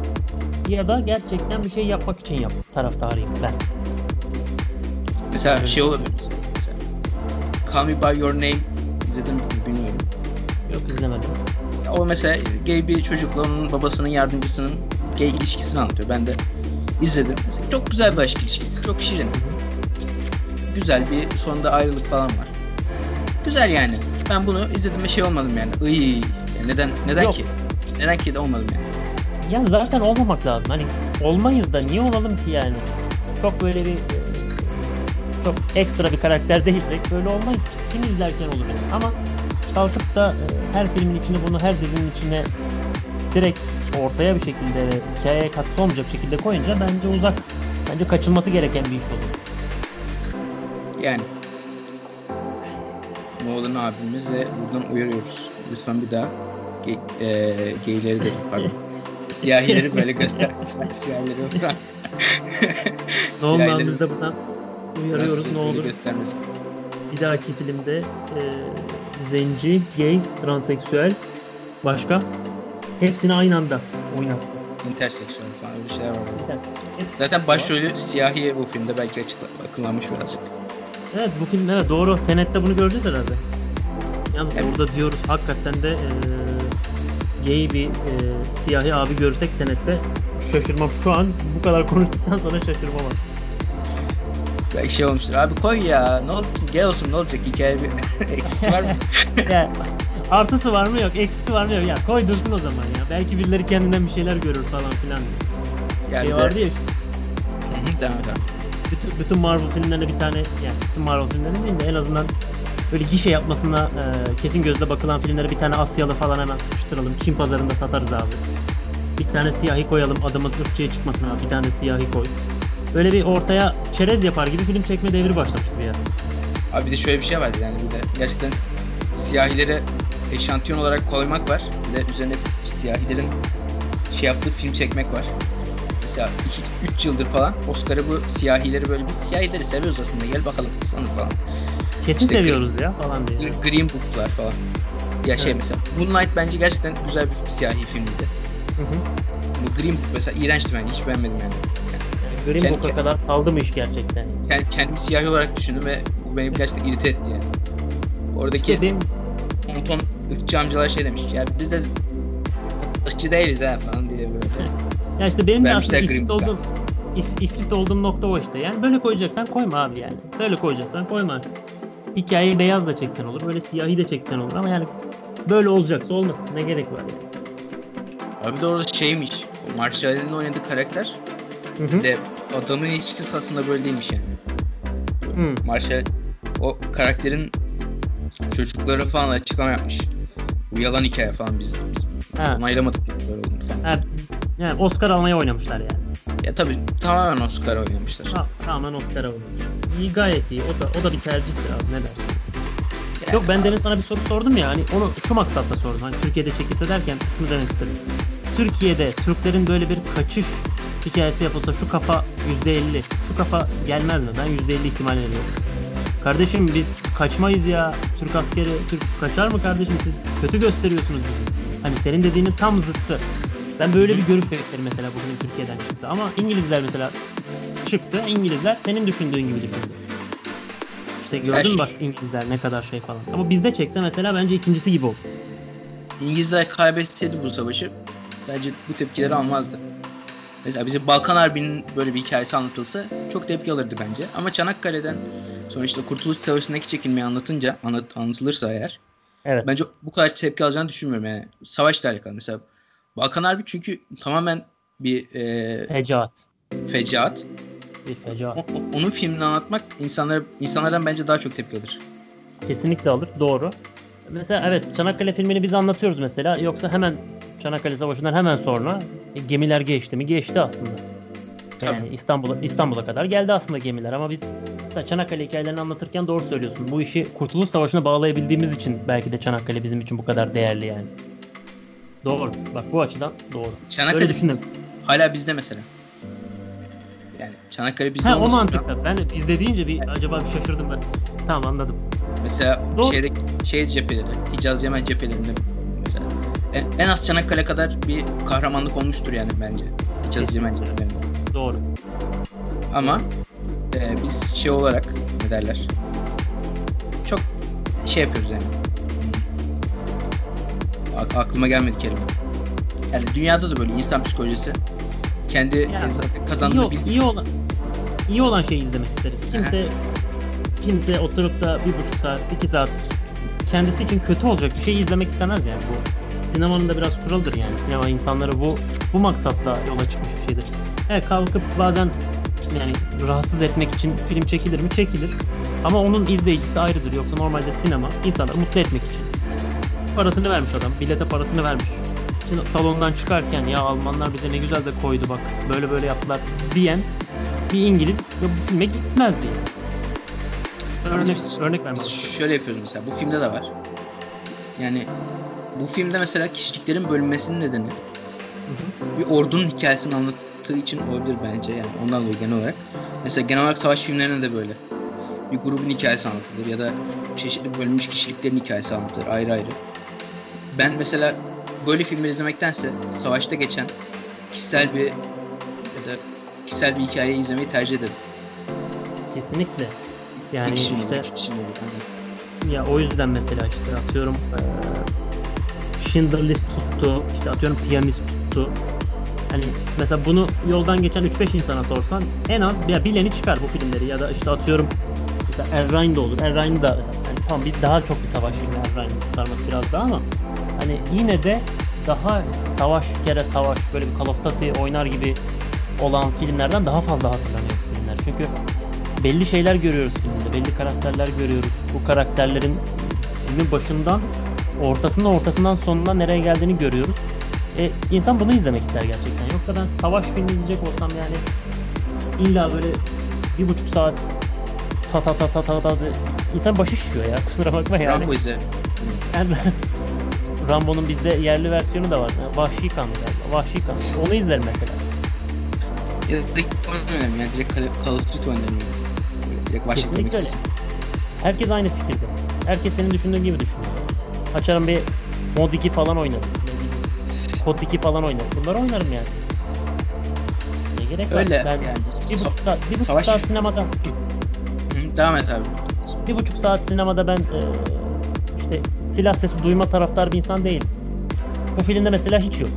ya da gerçekten bir şey yapmak için yap taraftarıyım ben. Mesela şey olabilir mesela. Call Me By Your Name izledim mi bilmiyorum. Yok izlemedim. O mesela gay bir çocukla onun babasının yardımcısının gay ilişkisini anlatıyor. Ben de izledim. Mesela çok güzel bir aşk ilişkisi. Çok şirin. Güzel bir sonunda ayrılık falan var. Güzel yani. Ben bunu izledim ve şey olmadım yani. Iy, ya neden neden Yok. ki? Neden ki de olmadım yani. Ya zaten olmamak lazım. Hani olmayız da niye olalım ki yani? Çok böyle bir e, çok ekstra bir karakter değilsek böyle olmayız. Kim izlerken olur yani. Ama kalkıp da e, her filmin içine bunu her dizinin içine direkt ortaya bir şekilde hikayeye katkı olmayacak şekilde koyunca bence uzak. Bence kaçılması gereken bir iş olur. Yani. Nolan abimiz de buradan uyarıyoruz. Lütfen bir daha gay, e, gayleri de pardon. *laughs* Siyahileri böyle göstermesin. Siyahileri biraz. Ne oldu biz de buradan uyarıyoruz ne olur. göstermesin. Bir dahaki filmde e, zenci, gay, transseksüel başka hepsini aynı anda oynatsın. Interseksüel falan öyle şeyler var. Zaten başrolü siyahi bu filmde belki akıllanmış birazcık. Evet bu film evet doğru. Tenet'te bunu göreceğiz herhalde. Yalnız Evet. orada diyoruz hakikaten de eee gay bir eee, siyahi abi görsek Tenet'te şaşırmam. Şu an bu kadar konuştuktan sonra şaşırmam. Belki şey olmuştur. Abi koy ya. Ne oldu? Gel olsun ne olacak? Hikaye bir *laughs* eksisi var mı? *laughs* ya, artısı var mı yok, eksisi var mı yok. Ya koy dursun o zaman ya. Belki birileri kendinden bir şeyler görür falan filan. Yani Şey bir- vardı ya Hı tamam. bütün, bütün Marvel filmlerine bir tane yani bütün Marvel filmlerine değil de en azından böyle gişe yapmasına e, kesin gözle bakılan filmlere bir tane Asyalı falan hemen sıkıştıralım. Çin pazarında satarız abi. Bir tane siyahi koyalım adamın ırkçıya çıkmasın abi. Bir tane siyahi koy. Böyle bir ortaya çerez yapar gibi film çekme devri başlamıştı bir yer. Abi bir de şöyle bir şey vardı yani bir de gerçekten siyahileri eşantiyon olarak koymak var. Bir de üzerine siyahilerin şey yaptığı film çekmek var. Mesela 2-3 yıldır falan Oscar'ı bu siyahileri böyle biz siyahileri seviyoruz aslında gel bakalım sana falan. Kesin İşte seviyoruz ya falan diye. Gr- Green Book'lar falan. Ya şey Evet. mesela Moonlight bence gerçekten güzel bir siyahi filmdi. Hı hı. Bu Green Book mesela iğrençti bence hiç beğenmedim yani. Yani Green Book'a kadar kaldı mı iş gerçekten? Kend- kendimi siyahi olarak düşündüm ve bu beni gerçekten irite etti yani. Oradaki Ki benim ton ton ırkçı amcalar şey demiş. Ya biz de ırkçı değiliz ha falan diye böyle. Ya işte benim de Vermişler aslında Green ifrit olduğum, if- ifrit olduğum nokta o işte. Yani böyle koyacaksan koyma abi yani. Böyle koyacaksan koyma. Hikayeyi beyaz da çeksen olur, böyle siyahi de çeksen olur ama yani böyle olacaksa olmasın. Ne gerek var yani. Abi de orada şeymiş. O Marshall'in oynadığı karakter Hı hı. ile adamın ilişkisi aslında böyle değilmiş yani. Hı. Marshall o karakterin çocukları falan açıklama yapmış. Bu yalan hikaye falan biz, biz Ha. onaylamadık böyle olduğunu falan. Ha, yani Oscar almaya oynamışlar yani. Ya tabii tamamen Oscar oynamışlar. Ha, tamamen Oscar'a oynamış. İyi gayet iyi. O da o da bir tercihtir abi ne dersin? Yani Yok ben demin sana bir soru sordum ya hani onu şu maksatla sordum. Hani Türkiye'de çekilse derken şunu demek istedim. Türkiye'de Türklerin böyle bir kaçış hikayesi yapılsa şu kafa %50, şu kafa gelmez mi? Ben %50 ihtimal veriyorum. Kardeşim biz kaçmayız ya. Türk askeri, Türk kaçar mı kardeşim siz? Kötü gösteriyorsunuz bizi. Hani senin dediğinin tam zıttı. Ben böyle bir görüş beklerim mesela bugün Türkiye'den çıksa. Ama İngilizler mesela çıktı. İngilizler senin düşündüğün gibi düşündü. İşte gördün mü bak İngilizler ne kadar şey falan. Ama bizde çekse mesela bence ikincisi gibi olur. İngilizler kaybetseydi bu savaşı bence bu tepkileri almazdı. Mesela bize Balkan Harbi'nin böyle bir hikayesi anlatılsa çok tepki alırdı bence. Ama Çanakkale'den sonra işte Kurtuluş Savaşı'ndaki çekilmeyi anlatınca anlat, anlatılırsa eğer Evet. bence bu kadar tepki alacağını düşünmüyorum yani. Savaşla alakalı mesela. Balkan Harbi çünkü tamamen bir e, Fecaat. fecaat. Bir fecaat. O- o- onun filmini anlatmak insanlar insanlardan bence daha çok tepki alır. Kesinlikle alır. Doğru. Mesela evet Çanakkale filmini biz anlatıyoruz mesela. Yoksa hemen Çanakkale Savaşı'ndan hemen sonra e, gemiler geçti mi? Geçti aslında. Yani. İstanbul'a İstanbul'a kadar geldi aslında gemiler ama biz mesela Çanakkale hikayelerini anlatırken doğru söylüyorsun. Bu işi Kurtuluş Savaşı'na bağlayabildiğimiz için belki de Çanakkale bizim için bu kadar değerli yani. Doğru. Bak bu açıdan doğru. Çanakkale Öyle düşündüm. hala bizde mesela. Yani Çanakkale bizde Ha o mantıkta. Ben de bizde deyince bir acaba bir şaşırdım ben. Tamam anladım. Mesela Doğru. şeyde şey cepheleri, Hicaz Yemen cephelerinde mesela en, en az Çanakkale kadar bir kahramanlık olmuştur yani bence. Hicaz Yemen cephelerinde. Doğru. Ama e, biz şey olarak ne derler? Çok şey yapıyoruz yani. Aklıma gelmedi kelime. Yani dünyada da böyle insan psikolojisi kendi Yani zaten İyi, kazandığını ol- bildiği iyi olan iyi olan şeyi izlemek isteriz. Kimse kimse oturup da bir buçuk saat, iki saat kendisi için kötü olacak bir şey izlemek istemez yani bu. Sinemanın da biraz kuralıdır yani. Sinema insanları bu bu maksatla yola çıkmış bir şeydir. Evet kalkıp bazen yani rahatsız etmek için film çekilir mi? Çekilir. Ama onun izleyicisi ayrıdır. Yoksa normalde sinema insanları mutlu etmek için. Parasını vermiş adam. Bilete parasını vermiş. Şimdi salondan çıkarken ya Almanlar bize ne güzel de koydu bak böyle böyle yaptılar diyen bir İngiliz ve bu filme gitmez diye. Örnek, örnek vermek şöyle yapıyoruz mesela. Bu filmde de var. Yani bu filmde mesela kişiliklerin bölünmesinin nedeni bir ordunun hikayesini anlattığı için olabilir bence yani ondan dolayı genel olarak. Mesela genel olarak savaş filmlerinde de böyle. Bir grubun hikayesi anlatılır ya da çeşitli bölünmüş kişiliklerin hikayesi anlatılır ayrı ayrı. Ben mesela böyle filmleri izlemektense savaşta geçen kişisel bir ya da kişisel bir hikaye izlemeyi tercih ederim. Kesinlikle. Yani işte olur? Ya o yüzden mesela işte atıyorum eee Schindler List tuttu, işte atıyorum piyanist tuttu. Hani mesela bunu yoldan geçen 3-5 insana sorsan en az ya bileni çıkar bu filmleri ya da işte atıyorum mesela Er Ryan da olur. Er Ryan'ı da mesela hani tamam bir daha çok bir savaş filmi Er Ryan'ı kurtarmak biraz daha ama hani yine de daha savaş kere savaş böyle bir Call of Duty oynar gibi olan filmlerden daha fazla hatırlanıyor filmler. Çünkü belli şeyler görüyoruz filmde, belli karakterler görüyoruz. Bu karakterlerin filmin başından ortasından ortasından sonuna nereye geldiğini görüyoruz. E, insan bunu izlemek ister gerçekten. Yoksa ben savaş filmi izleyecek olsam yani illa böyle bir buçuk saat ta ta ta ta ta ta insan başı şişiyor ya *laughs* kusura bakma yani. Rambo izle. Yani *laughs* Rambo'nun bizde yerli versiyonu da var. Yani Vahşi Kan galiba. Vahşi Kan. Onu izlerim mesela. Ya direkt oynarım yani direkt Call of Duty. Böyle Direkt başlamak Kesinlikle öyle. Herkes aynı fikirde. Herkes senin düşündüğün gibi düşünüyor. Açarım bir Mod 2 falan oynarım. Kod 2 falan oynarım. Bunları oynarım yani. Ne gerek var? Öyle Ben yani. bir buçuk saat, bir buçuk saat sinemada, devam et abi. bir buçuk saat sinemada ben e, işte silah sesi duyma taraftar bir insan değilim. Bu filmde mesela hiç yok.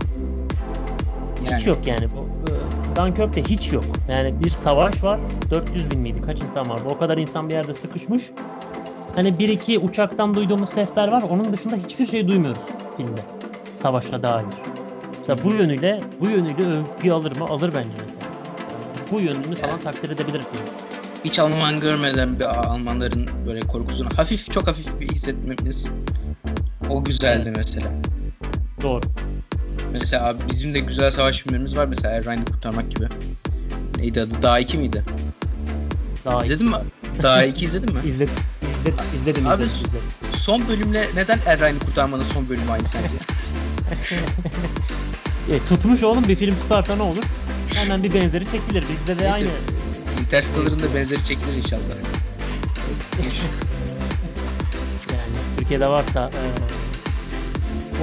Yani. Hiç yok yani. Bu, e, Dunkirk'te hiç yok. Yani bir savaş var. 400 bin miydi? Kaç insan vardı? O kadar insan bir yerde sıkışmış. Hani bir iki uçaktan duyduğumuz sesler var. Onun dışında hiçbir şey duymuyoruz filmde. Savaşa dair. Mesela bu yönüyle bu yönüyle övgü alır mı? Alır bence mesela. Bu yönünü falan takdir edebilir film. Hiç Alman görmeden bir Almanların böyle korkusunu hafif çok hafif bir hissetmemiz o güzeldi mesela. Doğru. Mesela bizim de güzel savaş filmlerimiz var mesela Errani kurtarmak gibi. Neydi adı? Dağ 2 miydi? Daha iyi. İzledin mi? Dağ 2 izledin mi? *laughs* İzledim. İzledim. İzledim. Abi- izledim, izledim. Son bölümle neden Errani kurtarmanın son bölümü aynı sence? *laughs* *laughs* E, tutmuş oğlum bir film tutarsa ne olur? Hemen bir benzeri çekilir. Bizde de Neyse. aynı. Interstellar'ın da benzeri çekilir inşallah. Yani Türkiye'de varsa e,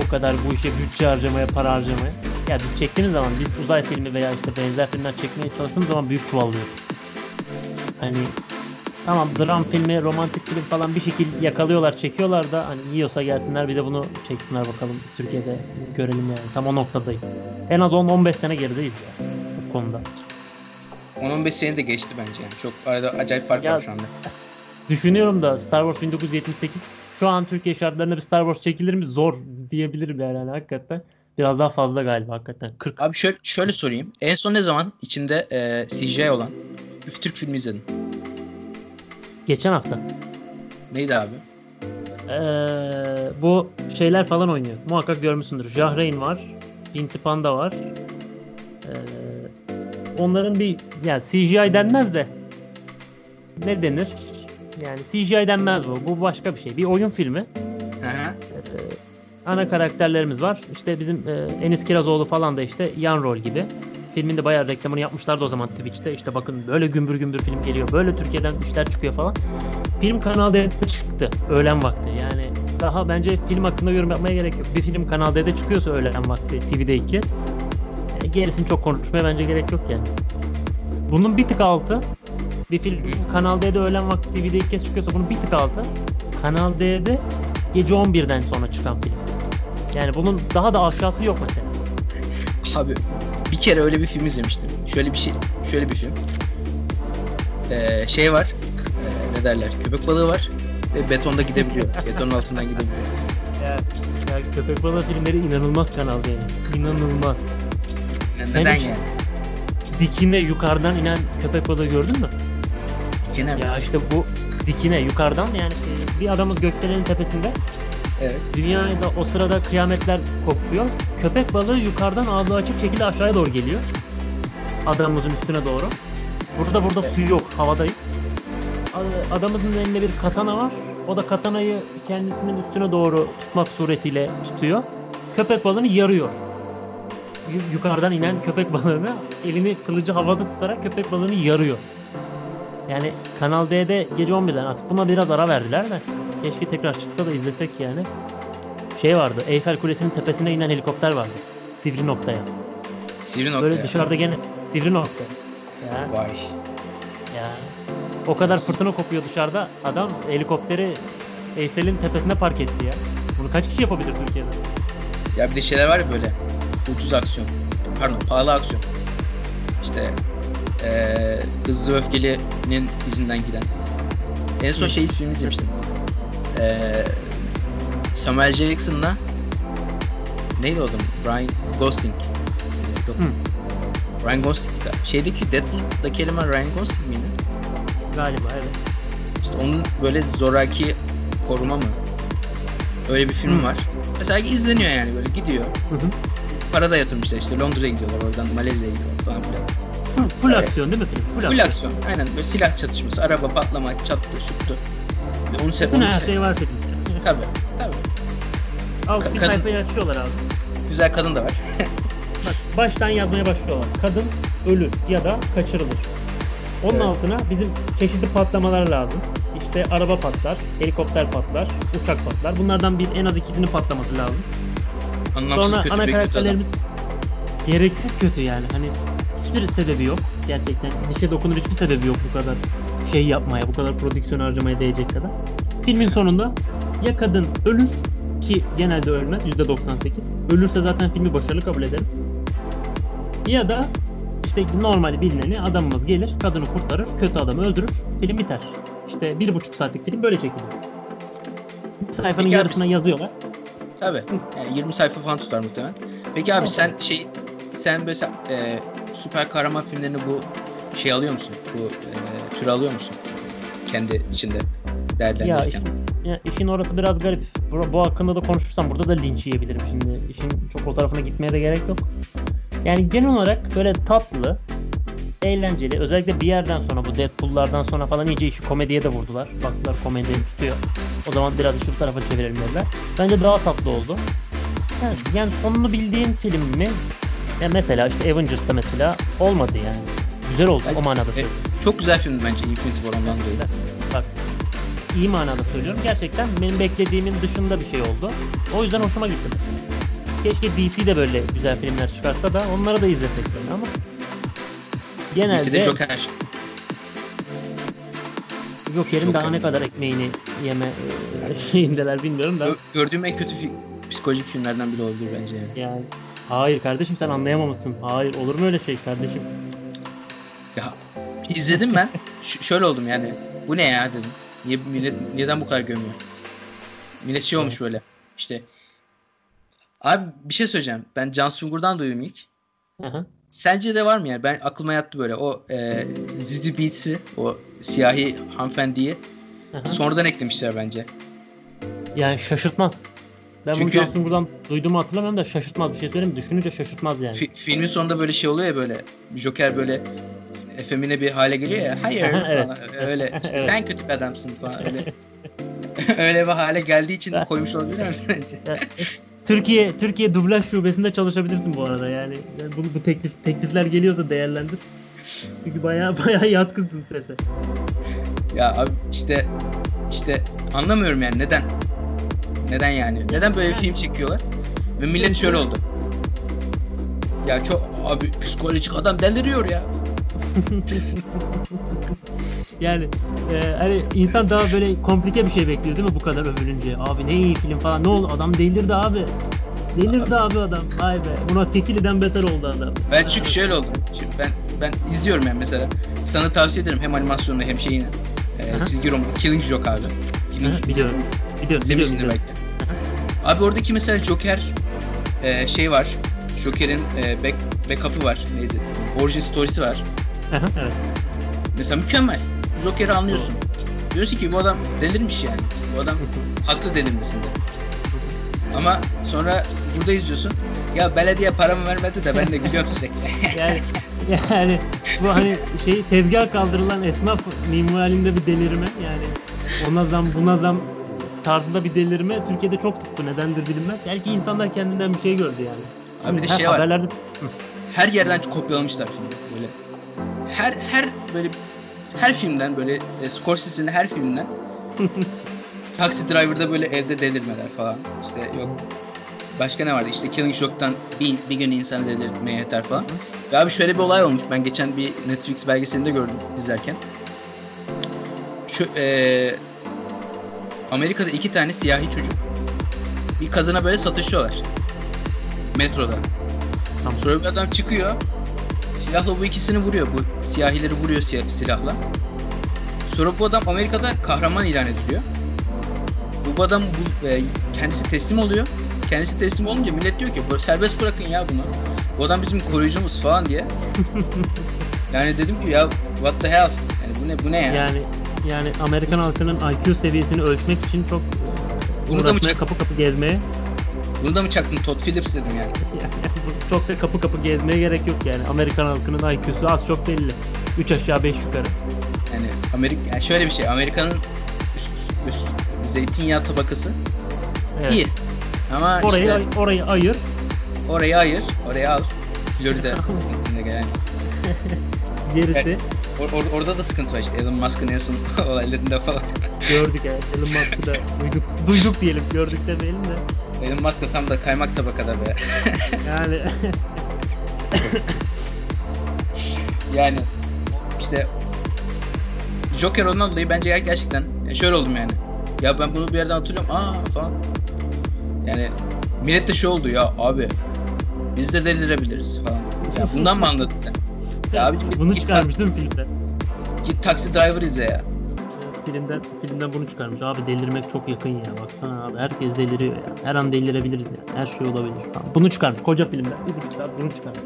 o kadar bu işe bütçe harcamaya, para harcamaya. Ya biz çektiğimiz zaman biz uzay filmi veya işte benzer filmler çekmeye çalıştığımız zaman büyük çuvallıyoruz. Hani tamam dram filmi, romantik film falan bir şekilde yakalıyorlar, çekiyorlar da hani yiyorsa gelsinler bir de bunu çeksinler bakalım Türkiye'de görelim yani. Tam o noktadayız. En az 10-15 sene gerideyiz ya bu konuda. 10-15 sene de geçti bence yani. Çok arada acayip fark Ya- var şu anda. Düşünüyorum da Star Wars 1978 şu an Türkiye şartlarında bir Star Wars çekilir mi? Zor diyebilirim yani, hakikaten. Biraz daha fazla galiba hakikaten. 40. Abi şöyle, şöyle sorayım. En son ne zaman içinde e, CGI olan bir Türk filmi izledin? Geçen hafta. Neydi abi? Ee, bu şeyler falan oynuyor. Muhakkak görmüşsündür. Jahreyn var. Pinti Panda var. Ee, onların bir yani CGI denmez de ne denir? Yani CGI denmez bu. Bu başka bir şey. Bir oyun filmi. Hı hı. Ee, ana karakterlerimiz var. İşte bizim e, Enis Kirazoğlu falan da işte yan rol gibi. filmin de bayağı reklamını yapmışlardı o zaman Twitch'te. İşte bakın böyle gümbür gümbür film geliyor. Böyle Türkiye'den işler çıkıyor falan. Film Kanal D'de çıktı öğlen vakti. Yani daha bence film hakkında yorum yapmaya gerek yok. Bir film Kanal D'de çıkıyorsa öğlen vakti TV'de ilk kez. E, gerisini çok konuşmaya bence gerek yok yani. Bunun bir tık altı. Bir film Kanal D'de öğlen vakti TV'de ilk kez çıkıyorsa bunun bir tık altı. Kanal D'de gece 11'den sonra çıkan film. Yani bunun daha da aşağısı yok mesela. Abi bir kere öyle bir film izlemiştim. Şöyle bir şey, şöyle bir film. Ee, şey var. ee, ne derler? Köpek balığı var ve betonda gidebiliyor. *laughs* Betonun altından gidebiliyor. Ya, ya köpek balığı filmleri inanılmaz kanal yani. İnanılmaz. Ne- Neden yani? Dikine yukarıdan inen köpek balığı gördün mü? Gene mi? Ya işte bu dikine yukarıdan yani e, bir adamız gökdelenin tepesinde. Evet. Dünyada o sırada kıyametler kopuyor. Köpek balığı yukarıdan ağzı açık şekilde aşağıya doğru geliyor. Adamımızın üstüne doğru. Burada burada Evet. su yok, havadayız. Adamımızın elinde bir katana var. O da katanayı kendisinin üstüne doğru tutmak suretiyle tutuyor. Köpek balığını yarıyor. Yu- yukarıdan inen köpek balığını elini kılıcı havada tutarak köpek balığını yarıyor. Yani Kanal D'de gece 11'den artık buna biraz ara verdiler de keşke tekrar çıksa da izlesek yani. Şey vardı Eyfel Kulesi'nin tepesine inen helikopter vardı. Sivri noktaya. Sivri nokta Böyle dışarıda gene sivri nokta. Ya, Vay. ya. O kadar fırtına kopuyor dışarıda. Adam helikopteri Eyfel'in tepesine park etti ya. Bunu kaç kişi yapabilir Türkiye'de? Ya bir de şeyler var ya böyle ucuz aksiyon. Pardon pahalı aksiyon. İşte ee, Hızlı Öfkeli'nin izinden giden. En son şey filmi izlemiştim. Ee, Samuel. Jackson'la neydi o adam? Ryan Gosling. Yok. Hı. Ryan Gosling. Şeydeki Deadpool'daki eleman Ryan Gosling miydi? Galiba evet. İşte onun böyle zoraki koruma mı? Öyle bir film Hı. var. Mesela izleniyor yani böyle gidiyor. Hı hı. Para da yatırmışlar işte Londra'ya gidiyorlar oradan Malezya'ya gidiyorlar falan filan. Full, full Evet. aksiyon değil mi? Full, Full aksiyon. Aynen böyle silah çatışması, araba patlama, çattı, şuttu. Ve onu se Bütün onu her se- şey var filmde. Tabii. Tabii. Ka- bir sayfayı açıyorlar abi. Güzel kadın da var. *laughs* Bak baştan yazmaya başlıyorlar. Kadın ölür ya da kaçırılır. Onun Evet. altına bizim çeşitli patlamalar lazım. İşte araba patlar, helikopter patlar, uçak patlar. Bunlardan bir en az ikisinin patlaması lazım. Anlamsız Sonra kötü ana bir kötü adam. karakterlerimiz gereksiz kötü yani. Hani hiçbir sebebi yok. Gerçekten dişe dokunur hiçbir sebebi yok bu kadar şey yapmaya, bu kadar prodüksiyon harcamaya değecek kadar. Filmin sonunda ya kadın ölür ki genelde ölmez %98. Ölürse zaten filmi başarılı kabul ederim. Ya da işte normal bilineni adamımız gelir, kadını kurtarır, kötü adamı öldürür, film biter. İşte bir buçuk saatlik film böyle çekiliyor. Sayfanın yarısına yazıyorlar. Tabii. Yani 20 sayfa falan tutar muhtemelen. Peki abi sen şey sen mesela e, süper kahraman filmlerini bu şey alıyor musun? Bu e, tür alıyor musun? Kendi içinde Ya değerlendirirken. işin, ya işin orası biraz garip. Bu, bu hakkında da konuşursam burada da linç yiyebilirim şimdi. İşin çok o tarafına gitmeye de gerek yok. Yani genel olarak böyle tatlı, eğlenceli. Özellikle bir yerden sonra bu Deadpool'lardan sonra falan iyice işi komediye de vurdular. Baktılar komedi tutuyor. O zaman biraz şu tarafa çevirelim dediler. Bence daha tatlı oldu. Yani, yani sonunu bildiğin film mi? Ya mesela işte Avengers'ta mesela olmadı yani. Güzel oldu Bence- o manada. E, çok güzel film bence Infinity War ondan dolayı. Bak iyi manada söylüyorum. Gerçekten benim beklediğimin dışında bir şey oldu. O yüzden hoşuma gitti. Keşke DC de böyle güzel filmler çıkarsa da onları da izlesek ama genelde DC'de Joker. Joker'in daha Joker. ne kadar ekmeğini yeme e, *laughs* şeyindeler bilmiyorum da. Gö- gördüğüm en kötü fi- psikolojik filmlerden biri olabilir bence yani. Yani hayır kardeşim sen anlayamamışsın. Hayır olur mu öyle şey kardeşim? Ya izledim ben. *laughs* Ş- şöyle oldum yani. Bu ne ya dedim. Niye millet neden bu kadar gömüyor? Millet şey olmuş böyle. İşte Abi bir şey söyleyeceğim. Ben Can Sungur'dan duydum ilk. Aha. Sence de var mı yani? Ben aklıma yattı böyle. O e, Zizi Beats'i, o siyahi hanımefendiyi Aha. sonradan eklemişler bence. Yani şaşırtmaz. Ben Çünkü- bunu Johnson buradan duyduğumu hatırlamıyorum da şaşırtmaz bir şey söyleyeyim? Düşününce şaşırtmaz yani. Fi- filmin sonunda böyle şey oluyor ya böyle. Joker böyle efemine bir hale geliyor ya. Hayır Aha, evet. falan. Öyle. işte *laughs* Evet. Sen kötü bir adamsın falan öyle. *laughs* öyle bir hale geldiği için koymuş olabilir mi sence? Türkiye Türkiye dublaj şubesinde çalışabilirsin bu arada yani. yani bu, bu teklif teklifler geliyorsa değerlendir. Çünkü bayağı *laughs* bayağı yatkınsın sese. Ya abi işte işte anlamıyorum yani neden? Neden yani? Neden böyle bir film çekiyorlar? Ve millet şöyle oldu. Ya çok abi psikolojik adam deliriyor ya. *laughs* Yani e, hani insan daha böyle komplike bir şey bekliyor değil mi bu kadar övülünce? Abi ne iyi film falan. Ne oldu? Adam delirdi abi. Delirdi abi adam. Vay be. Buna Tekili'den beter oldu adam. Ben çünkü şöyle oldum. Şimdi ben ben izliyorum yani mesela. Sana tavsiye ederim hem animasyonunu hem şeyini. E, çizgi roman Killing Joke abi. Killing Aha, biliyorum. Biliyorum, biliyorum. belki. Abi oradaki mesela Joker e, şey var. Joker'in e, back, backup'ı var. Neydi? Origin story'si var. Aha, evet. Mesela mükemmel. Joker'i anlıyorsun. Diyorsun ki bu adam delirmiş yani. Bu adam *laughs* haklı delirmesinde. Ama sonra burada izliyorsun. Ya belediye paramı vermedi de ben de gülüyorum sürekli. *laughs* Yani yani bu hani şey tezgah kaldırılan esnaf minvalinde bir delirme yani ona zam buna zam tarzında bir delirme Türkiye'de çok tuttu nedendir bilinmez. Belki insanlar kendinden bir şey gördü yani. Abi bir de Her şey var. haberlerde Her yerden kopyalamışlar filmi. Her her böyle her filmden böyle e, Scorsese'nin her filminden *laughs* Taxi Driver'da böyle evde delirmeler falan. İşte yok başka ne vardı? İşte Killing Joke'tan bir, bir gün insanı delirtmeye yeter falan. Ve abi şöyle bir olay olmuş. Ben geçen bir Netflix belgeselinde gördüm izlerken. Şu eee Amerika'da iki tane siyahi çocuk bir kadına böyle satışıyorlar. Metroda. Tamam. Sonra bir adam çıkıyor. Silahla bu ikisini vuruyor. Bu siyahileri vuruyor siyah, silahla. Sonra bu adam Amerika'da kahraman ilan ediliyor. Bu, adam bu, e, kendisi teslim oluyor. Kendisi teslim olunca millet diyor ki "Bu- serbest bırakın ya bunu. Bu adam bizim koruyucumuz falan diye. *laughs* yani dedim ki ya what the hell? Yani bu ne bu ne ya? yani yani Amerikan halkının IQ seviyesini ölçmek için çok Bunu da mı uğraşmaya çak- kapı kapı gezmeye Bunu da mı çaktın Todd Phillips dedim yani. yani çok da kapı kapı gezmeye gerek yok yani. Amerikan halkının IQ'su az çok belli. 3 aşağı 5 yukarı. Yani Amerika yani şöyle bir şey. Amerika'nın üst, üst zeytinyağı tabakası Evet. iyi. Ama Orayı işte orayı ayır. orayı ayır, oraya al. Florida kendisine gelen. *laughs* Gerisi Evet. Or- or- orada da sıkıntı var işte Elon Musk'ın en son *laughs* olaylarında falan. gördük evet. Elon Musk'ı da duyduk. Duyduk diyelim. Gördük demeyelim de. Elon Musk da tam da kaymak tabakada be. Yani *laughs* yani işte Joker ondan dolayı bence ger- gerçekten şöyle oldum yani. Ya ben bunu bir yerden hatırlıyorum. Aa falan. Yani millet de şey oldu ya abi biz de delirebiliriz falan. Ya bundan mı anladın sen? Ya abicim git, bunu çıkarmış değil mi filmden? git Taxi Driver izle ya. Filmden filmden bunu çıkarmış. Abi delirmek çok yakın ya. Baksana abi herkes deliriyor ya. Her an delirebiliriz ya. Her şey olabilir falan. Bunu çıkarmış. Koca filmden. Bir buçuk saat bunu çıkarmış.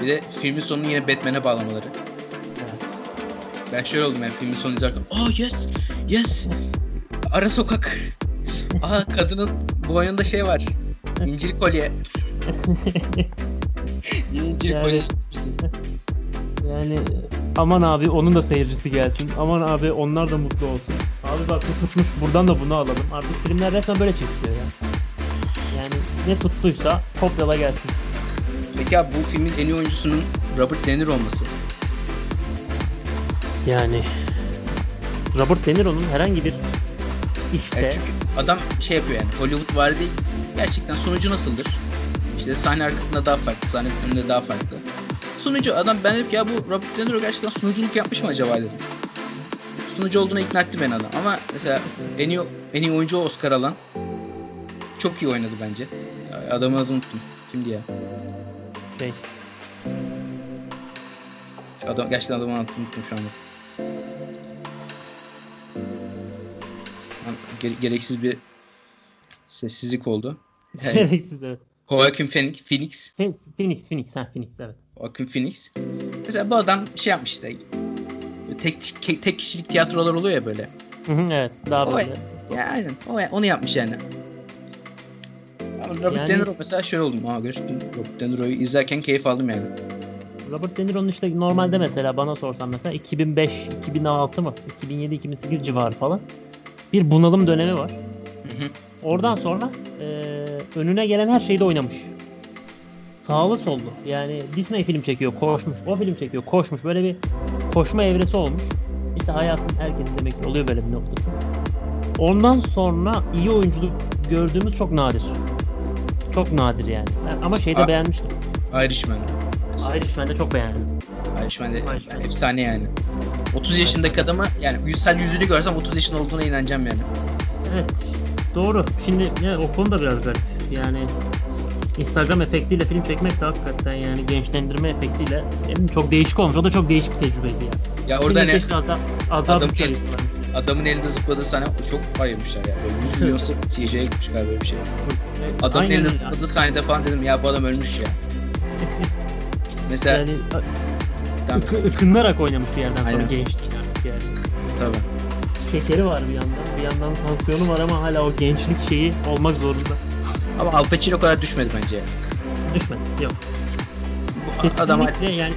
Bir de filmin sonunu yine Batman'e bağlamaları. Evet. Ben şöyle oldum yani filmin sonunu izlerken. Oh yes, yes. Ara sokak. Aa kadının boynunda şey var. İncil kolye. *laughs* İncil Yani- kolye. Yani aman abi onun da seyircisi gelsin. Aman abi onlar da mutlu olsun. Abi bak bu tutmuş buradan da bunu alalım. Artık filmler resmen böyle çekiliyor ya. Yani ne tuttuysa kopyala gelsin. Peki abi bu filmin en iyi oyuncusunun Robert De Niro olması. Yani Robert De Niro'nun herhangi bir işte Yani çünkü adam şey yapıyor yani Hollywood var değil. Gerçekten sonucu nasıldır? İşte sahne arkasında daha farklı, sahne önünde daha farklı. Sunucu adam ben dedim ki ya bu Robert De Niro gerçekten sunuculuk yapmış mı acaba dedim. Sunucu olduğuna ikna etti beni adam. Ama mesela en iyi, en iyi oyuncu Oscar alan çok iyi oynadı bence. Ya Adamın adını unuttum. Kimdi ya? şey Adam, gerçekten adını unuttum şu anda. Gereksiz bir sessizlik oldu. *laughs* Gereksiz evet. Joaquin Phoenix, Phoenix, Phoenix, Phoenix, Phoenix, ha Phoenix evet. Joaquin Phoenix. Mesela bu adam şey yapmış işte. Tek, tek, kişilik tiyatrolar oluyor ya böyle. Evet, daha O, böyle. ya aynen. O, onu yapmış yani. Ama Robert Yani- De Niro mesela şöyle oldum. Aa gerçekten Robert De Niro'yu izlerken keyif aldım yani. Robert De Niro'nun işte normalde mesela bana sorsan mesela 2005, 2006 mı? 2007, 2008 civarı falan. Bir bunalım dönemi var. Hı hı. Oradan sonra e, önüne gelen her şeyde oynamış. Sağlı sollu. Yani Disney film çekiyor, koşmuş. O film çekiyor, koşmuş. Böyle bir koşma evresi olmuş. İşte hayatın herkes demek ki oluyor böyle bir noktası. Ondan sonra iyi oyunculuk gördüğümüz çok nadir. Çok nadir yani. Ben- ama şeyde A- beğenmiştim. Irishman. Irishman'de çok beğendim. Irishman de Irishman. efsane yani. 30 yaşındaki adamı yani yüz, sadece yüzünü görsem 30 yaşında olduğuna inanacağım yani. Evet. Doğru. Şimdi ya, o konu da biraz garip. Yani Instagram efektiyle film çekmek de hakikaten yani gençlendirme efektiyle yani çok değişik olmuş. O da çok değişik bir tecrübeydi ya. Ya orada ne daha Adam bütçe el- ayırsalar. adamın elinde zıpladığı sahne çok ayırmışlar yani. Böyle 100 milyon CG'ye gitmiş galiba bir şey. Adamın Aynen elinde zıpladığı sahnede falan dedim ya bu adam ölmüş ya. *laughs* Mesela Yani tamam, ıkı- ıkınarak oynamış bir yerden sonra Aynen. gençlik artık yani. tabii. Şekeri var bir yandan. Bir yandan tansiyonu var ama hala o gençlik şeyi olmak zorunda. Ama Al Pacino kadar düşmedi bence. Düşmedi. Yok. Bu adam Al Kesinlikle yani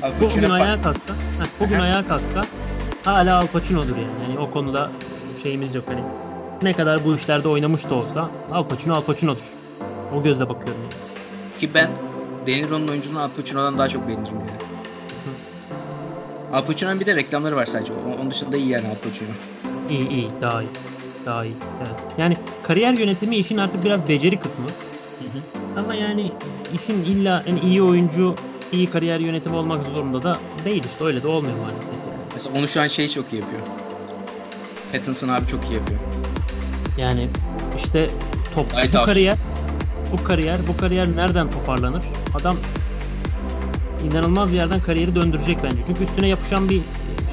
Pacino bugün fark- ayağa kalksa, heh, bugün Aha. ayağa kalksa hala Al Pacino'dur yani. Yani o konuda şeyimiz yok hani. Ne kadar bu işlerde oynamış da olsa Al Pacino Al Pacino'dur. O gözle bakıyorum yani. Ki ben De Niro'nun oyunculuğunu Al Pacino'dan daha çok beğenirim yani. Al Pacino'nun bir de reklamları var sadece. Onun dışında iyi yani Al Pacino. İyi iyi daha iyi. Daha iyi. Evet. Yani kariyer yönetimi işin artık biraz beceri kısmı. Ama yani işin illa en iyi oyuncu iyi kariyer yönetimi olmak zorunda da değil işte öyle de olmuyor maalesef. Mesela onu şu an şey çok iyi yapıyor. Pattinson abi çok iyi yapıyor. Yani işte topçu bu Lighthouse. kariyer bu kariyer bu kariyer nereden toparlanır? Adam inanılmaz bir yerden kariyeri döndürecek bence. Çünkü üstüne yapışan bir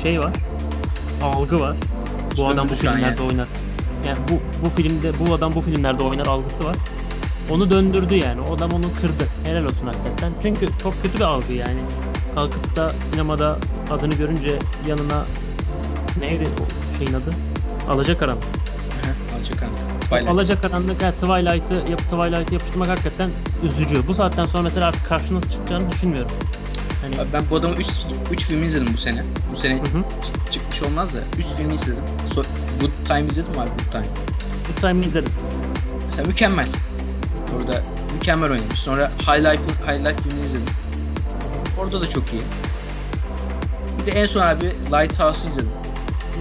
şey var. Algı var. Bu Üstüne adam bu filmlerde yani. oynar. Yani bu bu filmde bu adam bu filmlerde oynar algısı var. Onu döndürdü yani. O adam onu kırdı. Helal olsun hakikaten. Çünkü çok kötü bir algı yani. Kalkıp da sinemada adını görünce yanına neydi o şeyin adı? Alacakaranlık. Twilight. Alacakaranlık yani Twilight'ı yap Twilight'ı yapıştırmak hakikaten üzücü. Bu saatten sonra mesela artık karşına çıkacağını düşünmüyorum. Hani Abi ben bu adamın 3 3 film izledim bu sene. Bu sene hı hı. çık- çıkmış olmaz da 3 film izledim. So Good Time izledim abi Good Time. bu time'ı izledim. Mesela mükemmel. Orada mükemmel oynamış. Sonra High Life High Life filmini izledim. Orada da çok iyi. Bir de en son abi Lighthouse'u izledim.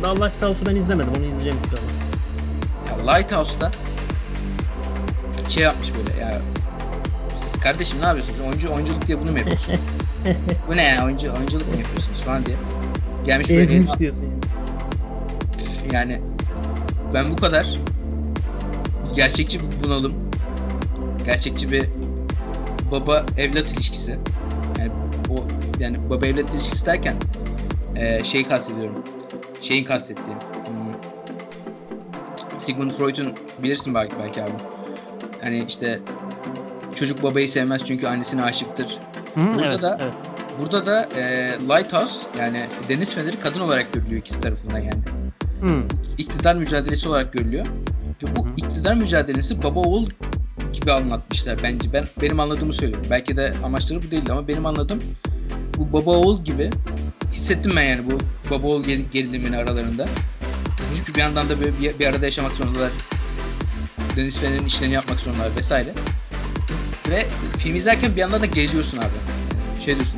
Daha Lighthouse'u ben izlemedim. Onu izleyeceğim inşallah. Ya Lighthouse'da şey yapmış böyle ya kardeşim ne yapıyorsunuz? Oyuncu oyunculuk diye bunu mu yapıyorsunuz? *laughs* Bu ne ya? Oyuncu oyunculuk mu yapıyorsunuz falan diye. Gelmiş böyle Ezmiş diyorsun yani. yani ben bu kadar gerçekçi bir bunalım, gerçekçi bir baba evlat ilişkisi. Yani o yani baba evlat ilişkisi derken eee şeyi kastediyorum. Şeyin kastettiğim. hmm, Sigmund Freud'un bilirsin belki belki abi. Hani işte çocuk babayı sevmez çünkü annesine aşıktır. Hı, Burada evet, da- evet. Burada da eee Lighthouse yani Deniz Feneri kadın olarak görülüyor ikisi tarafından yani. Hı, iktidar mücadelesi olarak görülüyor. Ve bu Hı iktidar mücadelesi baba oğul gibi anlatmışlar bence. Ben benim anladığımı söylüyorum. Belki de amaçları bu değildi ama benim anladığım bu baba oğul gibi hissettim ben yani bu baba oğul ger- gerilimini aralarında. Çünkü bir yandan da böyle bir, bir arada yaşamak zorundalar. Deniz Fener'in işlerini yapmak zorundalar vesaire. Ve film izlerken bir yandan da geziyorsun abi. Şey diyorsun.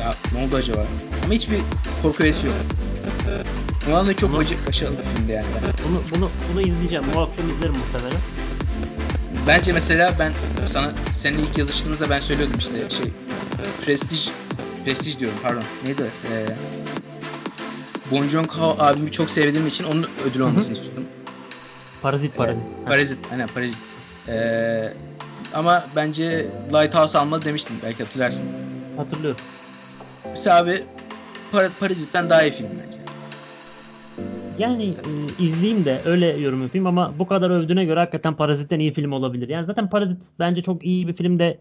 Ya ne oldu acaba? Ama hiçbir korku hevesi yok. Ondan da çok başarılı bir filmdi yani. bunu bunu bunu izleyeceğim. Bu akşam izlerim muhtemelen. Bence mesela ben sana seninle ilk yazıştığımızda ben söylüyordum işte şey Prestige Prestige diyorum pardon. Neydi? Ee, Bon Joon-ho abimi çok sevdiğim için onun ödül olmasını istiyordum. Parazit parazit. Ha, Parazit, aynen Parazit. Ee, ama bence Lighthouse almalı demiştim belki hatırlarsın. hatırlıyorum. Mesela abi Par- Parazit'ten daha iyi film bence. Yani e, izleyeyim de öyle yorum yapayım ama bu kadar övdüğüne göre hakikaten Parazit'ten iyi film olabilir. Yani zaten Parazit bence çok iyi bir film de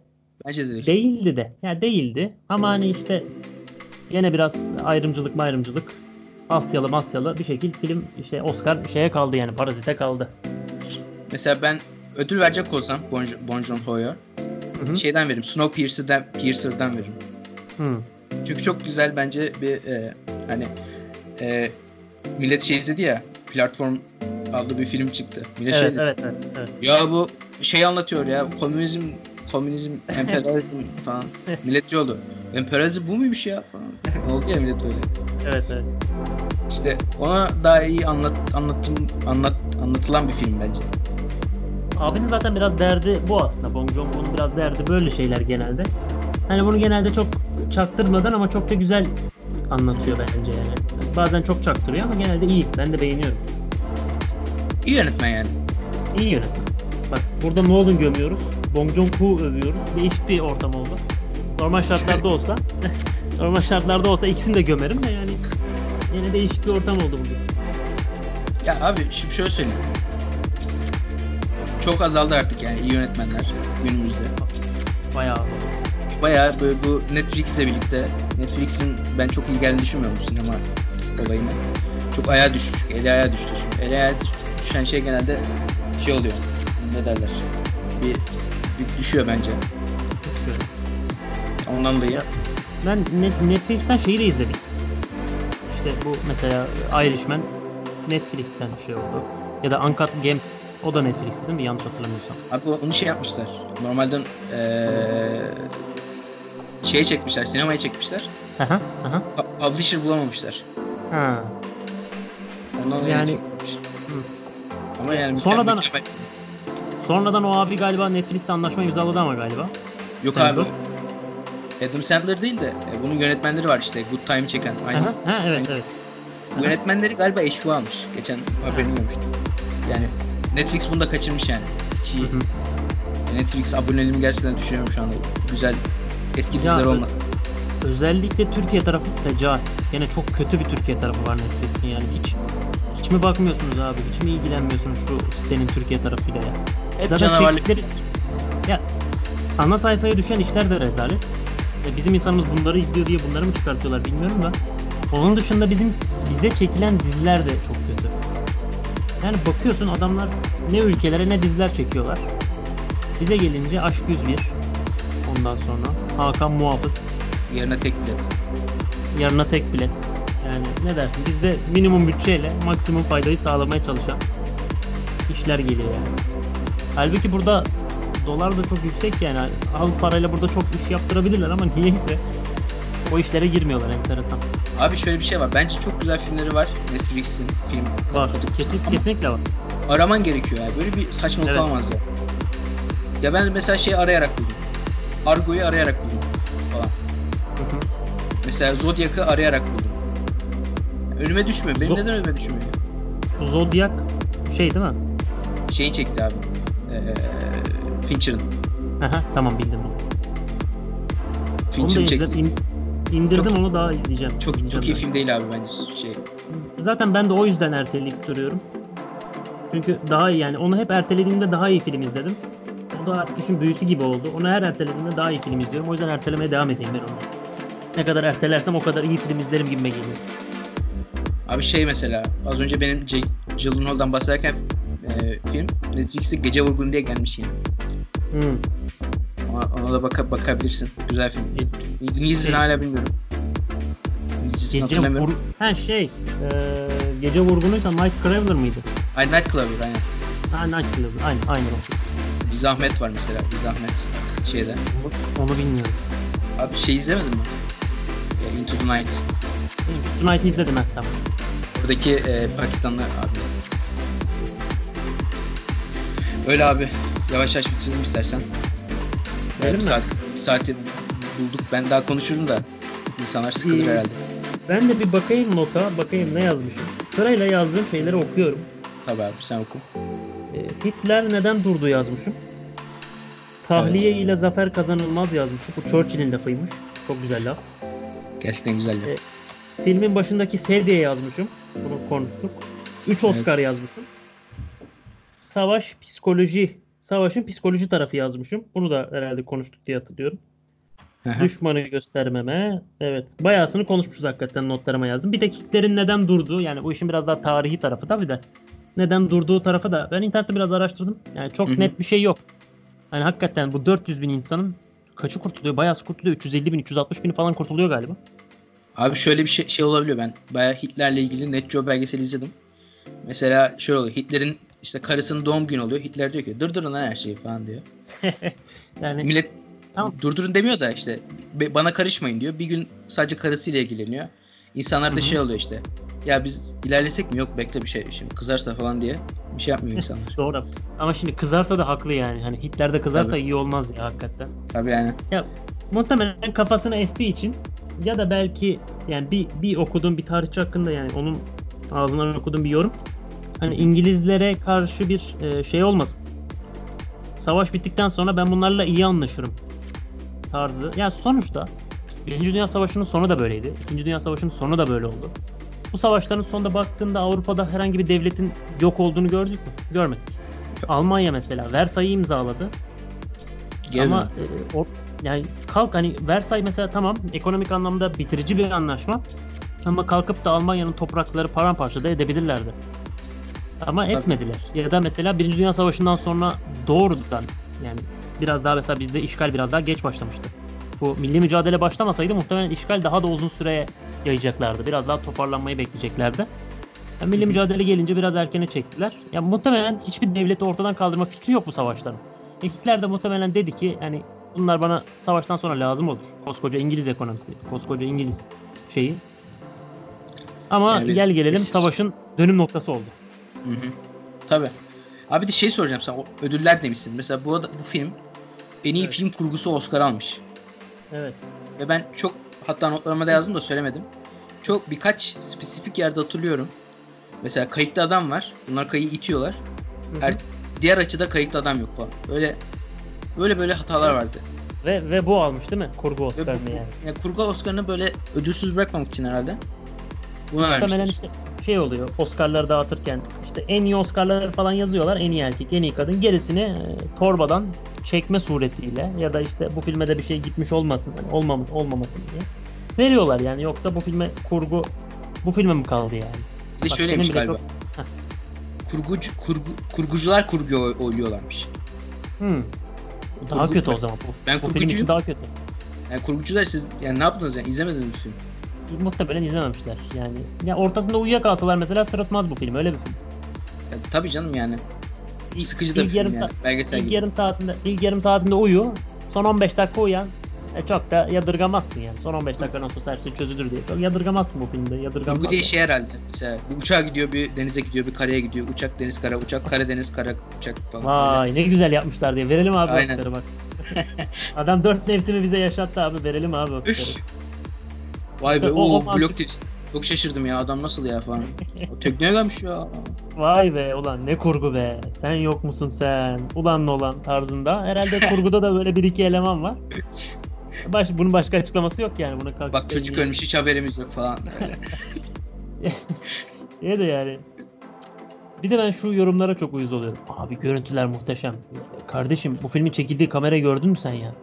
Bence de değil. değildi de. Ya değildi ama hani işte yine biraz ayrımcılık ayrımcılık Asyalı Masyalı bir şekilde film işte Oscar şeye kaldı yani Parazit'e kaldı. Mesela ben ödül verecek olsam Bon, bon Joon-ho'ya Hı hı. şeyden veririm. Snowpiercer'dan Piercer'dan veririm. Hı. Çünkü çok güzel bence bir e, hani e, millet şey izledi ya platform adlı bir film çıktı. Millet Evet, şey dedi, evet, evet, evet. Ya bu şey anlatıyor ya komünizm, komünizm, *laughs* emperyalizm falan. Millet şey oldu. Emperyalizm bu muymuş ya falan. *laughs* oldu ya millet öyle. Evet, evet. İşte ona daha iyi anlat, anlatım, anlat, anlatılan bir film bence. Abinin zaten biraz derdi bu aslında. Bong Joon-ho'nun biraz derdi böyle şeyler genelde. Hani bunu genelde çok çaktırmadan ama çok da güzel anlatıyor bence yani. Bazen çok çaktırıyor ama genelde iyi. Ben de beğeniyorum. İyi yönetmen yani. İyi yönetmen. Bak burada Nolan gömüyoruz. Bong Joon-ho övüyoruz. Değişik bir ortam oldu. Normal şartlarda *laughs* olsa normal şartlarda olsa ikisini de gömerim de yani yine değişik bir ortam oldu bugün. Ya abi şimdi şöyle söyleyeyim. Çok azaldı artık yani iyi yönetmenler günümüzde. Bayağı Bayağı böyle bu Netflix'le birlikte Netflix'in ben çok iyi geldiğini düşünmüyorum bu sinema olayına. Çok ayağa düşmüş. Eli ayağa düştü. Şimdi eli ayağa düşen şey genelde şey oluyor. Ne derler? Bir, bir düşüyor bence. düşüyor. Ondan dolayı. Ben Net- Netflix'ten şeyi de izledik. İşte bu mesela Irishman Netflix'ten şey oldu. Ya da Uncut Games o da Netflix'te değil mi? Yanlış hatırlamıyorsam. Abi onu şey yapmışlar. Normalden eee şeye çekmişler, sinemaya çekmişler. Aha, aha. Pa- Publisher bulamamışlar. Ha. Ondan Yani-. Hı. Ama yani Sonradan- mükemmel- Sonradan o abi galiba Netflix'te anlaşma imzaladı ama galiba. Yok Sandler. abi. Adam Sandler değil de e, bunun yönetmenleri var işte Good Time çeken. Aynı. Aha, ha, evet evet. Bu yönetmenleri galiba HBO almış. Geçen haberini görmüştüm. Yani Netflix bunu da kaçırmış yani. Hı. Netflix aboneliğimi gerçekten düşünüyorum şu anda. Güzel eski diziler olmasın. Özellikle Türkiye tarafı fecaat. Yine çok kötü bir Türkiye tarafı var Netflix'in yani hiç hiç mi bakmıyorsunuz abi? Hiç mi ilgilenmiyorsunuz şu sitenin Türkiye tarafıyla ya? Hep Zaten canavarlık. çektikleri... Ya ana sayfaya düşen işler de rezalet. Ya bizim insanımız bunları izliyor diye bunları mı çıkartıyorlar bilmiyorum da. Onun dışında bizim bizde çekilen diziler de çok kötü. Yani bakıyorsun adamlar ne ülkelere ne diziler çekiyorlar. Bize gelince Aşk 101. Ondan sonra Hakan Muhafız. Yerine tek bilet. Yarına tek bilet. Yani ne dersin? Bizde minimum bütçeyle maksimum faydayı sağlamaya çalışan işler geliyor yani. Halbuki burada dolar da çok yüksek yani. Az parayla burada çok iş yaptırabilirler ama niyeyse o işlere girmiyorlar enteresan. Abi şöyle bir şey var. Bence çok güzel filmleri var. Netflix'in film. Var. Kesin, kesinlikle var. Araman gerekiyor yani. Böyle bir saçmalık Evet. olamaz ya. Ya ben mesela şey arayarak buldum. Argo'yu arayarak buldum falan. Mesela Zodiac'ı arayarak buldum. Önüme düşmüyor. Benim Zo- neden önüme düşmüyor? Zodiac şey değil mi? Şeyi çekti abi. Ee, Fincher'ın. Aha, tamam bildim onu. Onu da Fincher'ın çekti. in- indirdim Çok- onu daha izleyeceğim. Çok çok iyi ben. film değil abi bence şey. Zaten ben de o yüzden erteleyip duruyorum. Çünkü daha iyi yani onu hep ertelediğimde daha iyi film izledim. O da artık işin büyüsü gibi oldu. Onu her ertelediğimde daha iyi film izliyorum. O yüzden ertelemeye devam edeyim ben onu. Ne kadar ertelersem o kadar iyi film izlerim gibime geliyor. Abi şey mesela az önce benim Jake Gyllenhaal'dan bahsederken e, film Netflix'te Gece Vurgun diye gelmiş yine. Hmm. Ona, ona da baka, bakabilirsin. Güzel film. Şey- hala bilmiyorum. Gece hatırlamıyorum. vur... Ha şey, eee, gece vurgunuysa Mike Craveler mıydı? Ay Night Clubber aynen. Ha Night Craveler, aynen, aynen. Bir zahmet var mesela. Bir zahmet şeyde. Onu, onu bilmiyorum. Abi şey izlemedin mi? E, Into the Night. Tonight'ı izledim ha tamam. Oradaki e, Pakistanlı abi. Öyle abi. Yavaş yavaş bitirelim istersen. Öyle bir mi? saat, saati bulduk. Ben daha konuşurum da insanlar sıkılır İyi. herhalde. Ben de bir bakayım nota, bakayım ne yazmışım. Sırayla yazdığım şeyleri okuyorum. Tabii abi sen oku. E, Hitler neden durdu yazmışım. Tahliye ile zafer kazanılmaz yazmışım. Bu Churchill'in lafıymış. Çok güzel laf. Gerçekten güzel. ya. E, Filmin başındaki diye yazmışım. Bunu konuştuk. 3 Oscar yazmışım. Savaş psikoloji. Savaşın psikoloji tarafı yazmışım. Bunu da herhalde konuştuk diye hatırlıyorum. Düşmanı göstermeme. Evet. Bayağısını konuşmuşuz hakikaten notlarıma yazdım. Bir tek Hitler'in neden durduğu yani bu işin biraz daha tarihi tarafı tabii de. Neden durduğu tarafı da ben internette biraz araştırdım. Yani çok Hı hı. net bir şey yok. Hani hakikaten bu 400 bin insanın kaçı kurtuluyor? Bayağısı kurtuluyor. 350 bin, 360 bin falan kurtuluyor galiba. Abi şöyle bir şey, şey olabiliyor ben. Bayağı Hitler'le ilgili Net Geo belgeseli izledim. Mesela şöyle oluyor. Hitler'in işte karısının doğum günü oluyor. Hitler diyor ki durdurun lan her şeyi falan diyor. *laughs* Yani Millet Tamam. durdurun demiyor da işte "Be- bana karışmayın diyor. Bir gün sadece karısıyla ilgileniyor. İnsanlar da hı. şey oluyor işte. Ya biz ilerlesek mi? Yok bekle bir şey. Şimdi kızarsa falan diye bir şey yapmıyor *laughs* insanlar. doğru. Ama şimdi kızarsa da haklı yani. Hani Hitler de kızarsa Tabii. iyi olmaz ya hakikaten. Tabii yani. Muhtemelen kafasını estiği için ya da belki yani bir bir okuduğum bir tarihçi hakkında yani onun ağzından okuduğum bir yorum. Hani İngilizlere karşı bir e, şey olmasın. Savaş bittikten sonra ben bunlarla iyi anlaşırım tarzı. Yani sonuçta Birinci Dünya Savaşı'nın sonu da böyleydi. İkinci Dünya Savaşı'nın sonu da böyle oldu. Bu savaşların sonunda baktığında Avrupa'da herhangi bir devletin yok olduğunu gördük mü? Görmedik. Almanya mesela Versay'ı imzaladı. Gel Ama e, o, yani kalk hani Versay mesela tamam ekonomik anlamda bitirici bir anlaşma. Ama kalkıp da Almanya'nın toprakları paramparça da edebilirlerdi. Ama Tabii. etmediler. Ya da mesela Birinci Dünya Savaşı'ndan sonra doğrudan yani biraz daha mesela bizde işgal biraz daha geç başlamıştı. Bu milli mücadele başlamasaydı muhtemelen işgal daha da uzun süreye yayacaklardı. Biraz daha toparlanmayı bekleyeceklerdi. Yani milli mücadele gelince biraz erkene çektiler. Ya muhtemelen hiçbir devleti ortadan kaldırma fikri yok bu savaşların. E, Hitler de muhtemelen dedi ki hani bunlar bana savaştan sonra lazım olur. Koskoca İngiliz ekonomisi, koskoca İngiliz şeyi. Ama Yani gel gelelim savaşın dönüm noktası oldu. Hı hı. Tabii. Abi de şey soracağım sana. Ödüller demişsin. Mesela bu, bu film en iyi Evet. film kurgusu Oscar almış. Evet. Ve ben çok hatta notlarıma da yazdım da söylemedim. Çok birkaç spesifik yerde hatırlıyorum. Mesela kayıtlı adam var. Bunlar kayıyı itiyorlar. Hı hı. Her diğer açıda kayıtlı adam yok falan. Öyle böyle böyle hatalar vardı. Ve ve bu almış değil mi? Kurgu Oscar'ını yani. yani kurgu Oscar'ını böyle ödülsüz bırakmamak için herhalde. Buna Muhtemelen işte şey oluyor. Oscar'ları dağıtırken işte en iyi Oscar'ları falan yazıyorlar. En iyi erkek, en iyi kadın. Gerisini e, torbadan çekme suretiyle ya da işte bu filme de bir şey gitmiş olmasın, yani olmamış olmamasın diye veriyorlar yani. Yoksa bu filme kurgu bu filme mi kaldı yani? Bir de Bak, şöyleymiş galiba. çok- Kurgucu, kurgu, kurgucular kurgu oy- oyluyorlarmış. Hmm. Daha Kurgu- kötü o zaman bu. Ben bu film kurgucuyum. için daha kötü. Yani kurgucular siz yani ne yaptınız yani izlemediniz mi film? Muhtemelen izlememişler yani. Ya ortasında uyuyakalsalar mesela sırıtmaz bu film. Öyle bir film. Ya, tabii canım yani. Sıkıcı da bir film yani. Belgesel İlk gibi. yarım saatinde ilk yarım saatinde uyu. Son 15 dakika uyan. E çok da yadırgamazsın yani. Son 15 dakika nasıl her şey çözülür diye. Çok yadırgamazsın bu filmde. Yadırgamazsın. Kurgu diye şey herhalde. Mesela bir uçağa gidiyor, bir denize gidiyor, bir karaya gidiyor. Uçak deniz kara, uçak kara deniz kara uçak falan. Vay ne güzel yapmışlar diye. Verelim abi Aynen. Oscar'ı bak. *laughs* Adam dört mevsimi bize yaşattı abi. Verelim abi Oscar'ı. Vay be *laughs* O- o blok twist. Çok şaşırdım ya adam nasıl ya falan. o tekneye gelmiş ya. Vay be ulan ne kurgu be. Sen yok musun sen? Ulan Nolan tarzında. Herhalde *laughs* kurguda da böyle bir iki eleman var. *laughs* Baş, bunun başka açıklaması yok yani. Buna kalkıp Bak çocuk ölmüş hiç haberimiz yok falan. Şey de yani. Bir de ben şu yorumlara çok uyuz oluyorum. Abi görüntüler muhteşem. Kardeşim bu filmin çekildiği kamerayı gördün mü sen ya?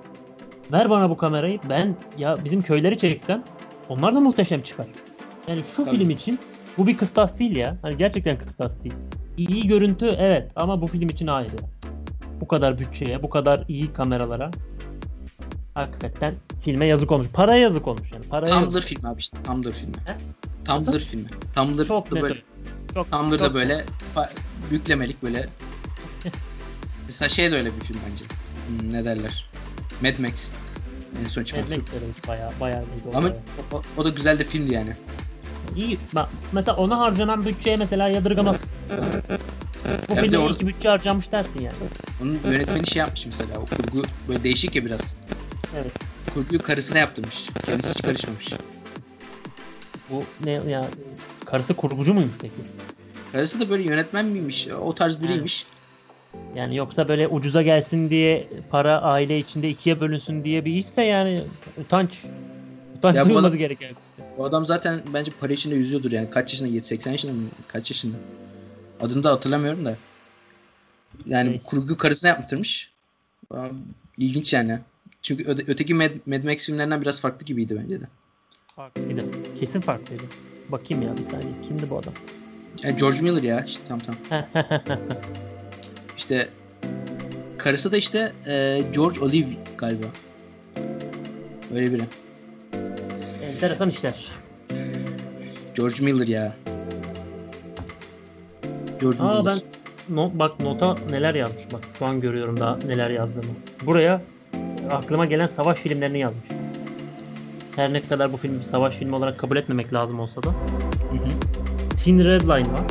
Ver bana bu kamerayı. Ben ya bizim köyleri çeksem onlar da muhteşem çıkar. Yani şu Tabii. film için bu bir kıstas değil ya. Hani gerçekten kıstas değil. İyi görüntü evet ama bu film için hayır. Bu kadar bütçeye, bu kadar iyi kameralara hakikaten filme yazık olmuş. Paraya yazık olmuş yani. Paraya yazık. Tumblr filmi abi işte. Tumblr filmi. He? Tumblr Nasıl? filmi. Tumblr Çok da böyle Çok, Tumblr'da çok- böyle yüklemelik böyle. *laughs* Mesela şey de öyle bir film bence. Hmm, ne derler? Mad Max. En son çıkan film. Bayağı bayağı iyiydi Ama o, o da güzel de filmdi yani. İyi. Bak, mesela ona harcanan bütçeye mesela yadırgamaz. Bu Ya filme orada- iki bütçe harcamış dersin yani. Onun yönetmeni şey yapmış mesela. O kurgu böyle değişik ya biraz. Evet. Kurguyu karısına yaptırmış. Kendisi hiç karışmamış. Bu ne ya karısı kurgucu muymuş peki? Karısı da böyle yönetmen miymiş? O tarz biriymiş. Yani yoksa böyle ucuza gelsin diye para aile içinde ikiye bölünsün diye bir işse yani utanç. Utanç Ya bu duyulması adam- gereken bir şey. O adam zaten bence para içinde yüzüyordur yani. Kaç yaşında? 7-80 yaşında mı? Kaç yaşında? Adını da hatırlamıyorum da. Yani Şey. kurgu karısına yaptırmış. İlginç yani. Çünkü öte- öteki Mad, Mad Max filmlerinden biraz farklı gibiydi bence de. Farklıydı. Kesin farklıydı. Bakayım ya bir saniye. Kimdi bu adam? Yani George Miller ya işte tam tam. *laughs* İşte karısı da işte e, George Olive galiba. Öyle biri. Enteresan işler. George Miller ya. Jordan Aa ben Peele. no, bak nota neler yazmış bak şu an görüyorum daha neler yazdığımı. Buraya aklıma gelen savaş filmlerini yazmış. Her ne kadar bu filmi savaş filmi olarak kabul etmemek lazım olsa da. Hı hı. Thin Red Line var.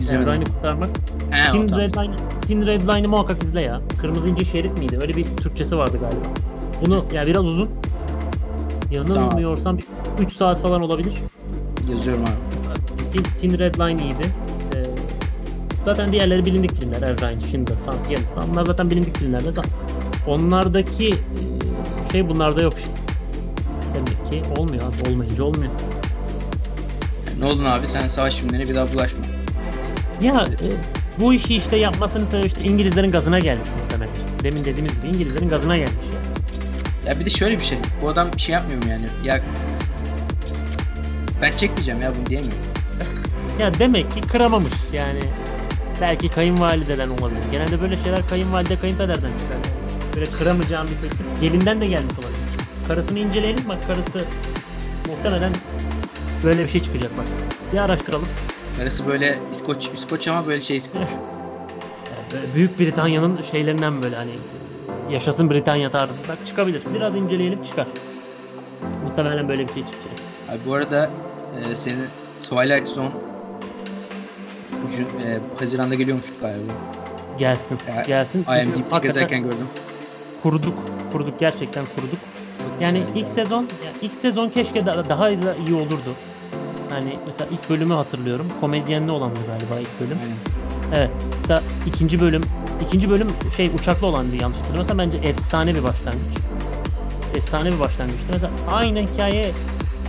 İzlemedim. Erdoğan'ı kurtarmak. He, tamam. Red Line, Thin Red Line'ı muhakkak izle ya. Kırmızı İnce Şerit miydi? Öyle bir Türkçesi vardı galiba. Bunu ya biraz uzun. Yanılmıyorsam 3 saat falan olabilir. Yazıyorum abi. Thin, Thin Red Line iyiydi. Ee, zaten diğerleri bilindik filmler. Erdoğan, Schindler, Piyanist falan. Bunlar zaten bilindik filmler de. Onlardaki e, şey bunlarda yok işte. Demek ki olmuyor abi. Olmayınca olmuyor. Ne oldu abi sen savaş filmlerine bir daha bulaşma. Ya e, bu işi işte yapmasının sebebi işte İngilizlerin gazına gelmiş muhtemelen. Demin dediğimiz gibi İngilizlerin gazına gelmiş. Ya bir de şöyle bir şey. Bu adam bir şey yapmıyor mu yani? Ya ben çekmeyeceğim ya bunu diyemiyorum. Ya demek ki kıramamış yani. Belki kayınvalideden olabilir. Genelde böyle şeyler kayınvalide kayınpederden çıkar. Böyle kıramayacağım bir teklif gelinden de gelmiş olabilir. Karısını inceleyelim bak karısı muhtemelen böyle bir şey çıkacak bak. Bir araştıralım. Arası böyle İskoç, İskoç ama böyle şey İskoç. Böyle Büyük Britanya'nın şeylerinden böyle hani yaşasın Britanya tarzında çıkabilir. Biraz inceleyelim çıkar. Muhtemelen böyle bir şey çıkacak. Abi bu arada e, senin Twilight Zone ucu, e, Haziran'da geliyormuş galiba. Gelsin. Ya, gelsin. IMDb'de gezerken gördüm. kuruduk. Kuruduk gerçekten kuruduk. Çok Yani ilk abi. sezon ilk sezon keşke daha, daha da iyi olurdu. Hani mesela ilk bölümü hatırlıyorum. Komedyenli olandı galiba ilk bölüm. Aynen. Evet. Mesela ikinci bölüm ikinci bölüm şey uçaklı olandı yanlış hatırlamıyorsam bence efsane bir başlangıç. Efsane bir başlangıçtı. Mesela aynı hikaye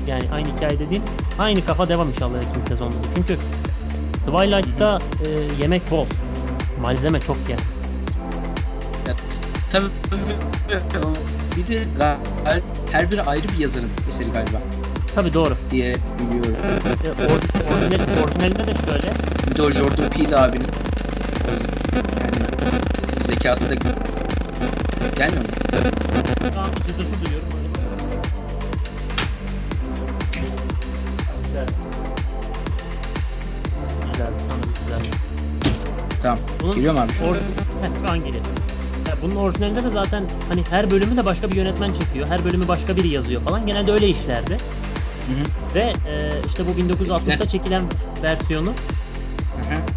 yani aynı hikaye dediğim aynı kafa devam inşallah ikinci sezonda. da. Çünkü Twilight'ta e, yemek bol. Malzeme çok yani. Ya, tabii bir de her biri ayrı bir yazarın eseri galiba Tabi doğru. diye biliyorum. E, or- orijinal, orijinalinde de şöyle. Bir de o Jordan Peele abinin o z- yani zekası da gelmiyor mu? Şu an bir cızırtı duyuyorum. Güzel. Güzel. Tamam, güzel. Tamam. Bunun Geliyor mu abi şu an? or- Heh, şu an geliyor. Ya bunun orijinalinde de zaten hani her bölümü de başka bir yönetmen çekiyor. Her bölümü başka biri yazıyor falan. Genelde öyle işlerdi. Hı. Ve e, işte bu 1960'ta İşte. çekilen versiyonu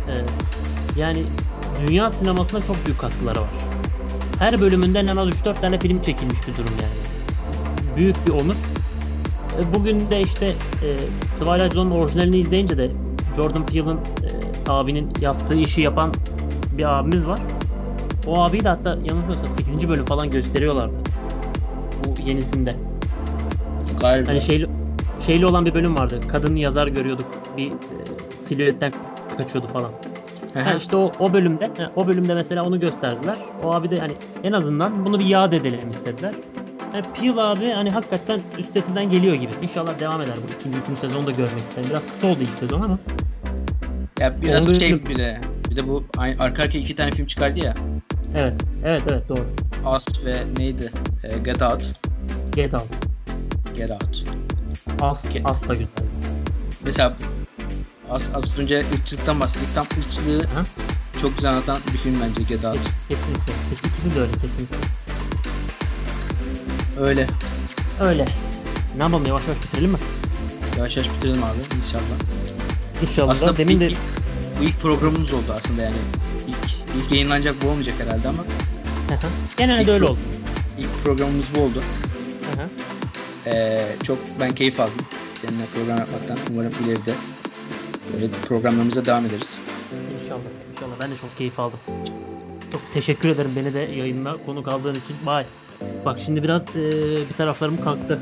e, yani dünya sinemasına çok büyük katkıları var. Her bölümünden en az 3-4 tane film çekilmiş bir durum yani. Büyük bir onur. E, Bugün de işte e, Twilight Zone'un orijinalini izleyince de Jordan Peele'ın e, abinin yaptığı işi yapan bir abimiz var. O abiyi de hatta yanılmıyorsam 8. bölüm falan gösteriyorlardı. Bu yenisinde. Galiba. Hani şeyli, şeyli olan bir bölüm vardı. Kadın yazar görüyorduk. Bir e, silüetten kaçıyordu falan. Ha işte o, o bölümde o bölümde mesela onu gösterdiler. O abi de hani en azından bunu bir yad edelim istediler. Yani Peel abi hani hakikaten üstesinden geliyor gibi. İnşallah devam eder bu ikinci, üçüncü sezonu da görmek isterim. Biraz kısa oldu ilk sezon ama. Ya biraz Onun şey bir de bir de bu aynı- arka arkaya iki tane film çıkardı ya. Evet. Evet evet doğru. Us ve neydi? E, Get Out. Get Out. Get Out. As, da güzel. Mesela az, az önce ırkçılıktan bahsettik. Tam ırkçılığı Aha. çok güzel anlatan bir film bence Get Out. Kesinlikle. İkisi de öyle kesinlikle. Öyle. Öyle. Ne yapalım yavaş yavaş bitirelim mi? Yavaş yavaş bitirelim abi inşallah. İnşallah. Aslında Demin ilk, de ilk- bu ilk programımız oldu aslında yani. İlk, ilk yayınlanacak bu olmayacak herhalde ama genelde öyle oldu. ilk programımız bu oldu. Ee, çok ben keyif aldım seninle program yapmaktan. Umarım ileride böyle programlarımıza devam ederiz. İnşallah. İnşallah. Ben de çok keyif aldım. Çok teşekkür ederim beni de yayınla konuk aldığın için. Bye. Bak şimdi biraz eee, bir taraflarım kalktı.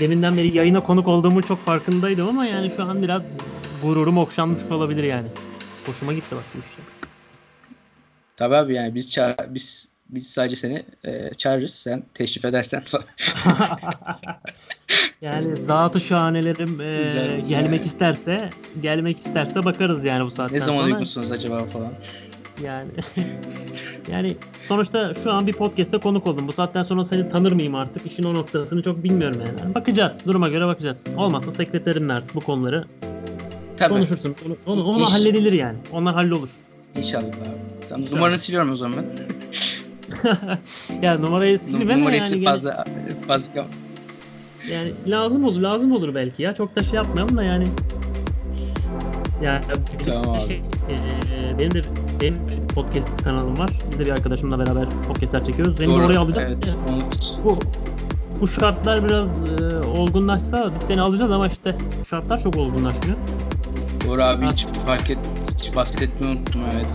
Deminden beri yayına konuk olduğumu çok farkındaydım ama yani şu an biraz gururum okşanmış olabilir yani. Hoşuma gitti bak bu iş. Tabii abi yani biz ça- biz biz sadece seni e, çağırırız. Sen teşrif edersen falan. *laughs* yani zatı şahanelerim Güzel, güzel. gelmek isterse gelmek isterse bakarız yani bu saatten ne zaman sonra. uygunsunuz acaba falan. Yani *laughs* yani sonuçta şu an bir podcast'te konuk oldum. Bu saatten sonra seni tanır mıyım artık? İşin o noktasını çok bilmiyorum yani. Yani Bakacağız. Duruma göre bakacağız. Olmazsa sekreterimle artık bu konuları Tabii. Konuşursun. Onu, onu, onu halledilir yani. Onlar hallolur. İnşallah abi. Tamam, numaranı siliyorum o zaman ben. *laughs* ya numarayı Nu- silmem de numarayı yani, gene- fazla fazla yani lazım olur lazım olur belki ya. Çok da şey yapmayalım da yani. Ya Tamam şey, eee, benim de benim podcast kanalım var. Biz de bir arkadaşımla beraber podcastler çekiyoruz. Beni Doğru. oraya alacağız. Evet, bu bu şartlar biraz e, olgunlaşsa biz seni alacağız ama işte şartlar çok olgunlaşmıyor. Doğru abi Ha. hiç fark et, hiç bahsetmeyi unuttum evet.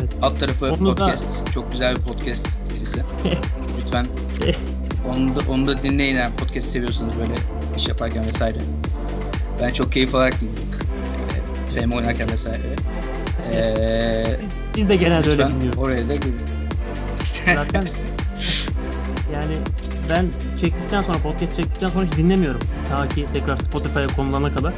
Evet. Alt tarafı Onu da- podcast. Çok güzel bir podcast serisi. *laughs* Lütfen onu da, onu da dinleyin eğer podcast seviyorsanız böyle iş yaparken vesaire. Ben çok keyif alarak dinliyorum. Ee, FM oynarken vesaire. Ee, Biz de genelde öyle dinliyoruz. oraya da gidin. Zaten *laughs* yani ben çektikten sonra podcast çektikten sonra hiç dinlemiyorum. Ta ki tekrar Spotify'a konulana kadar.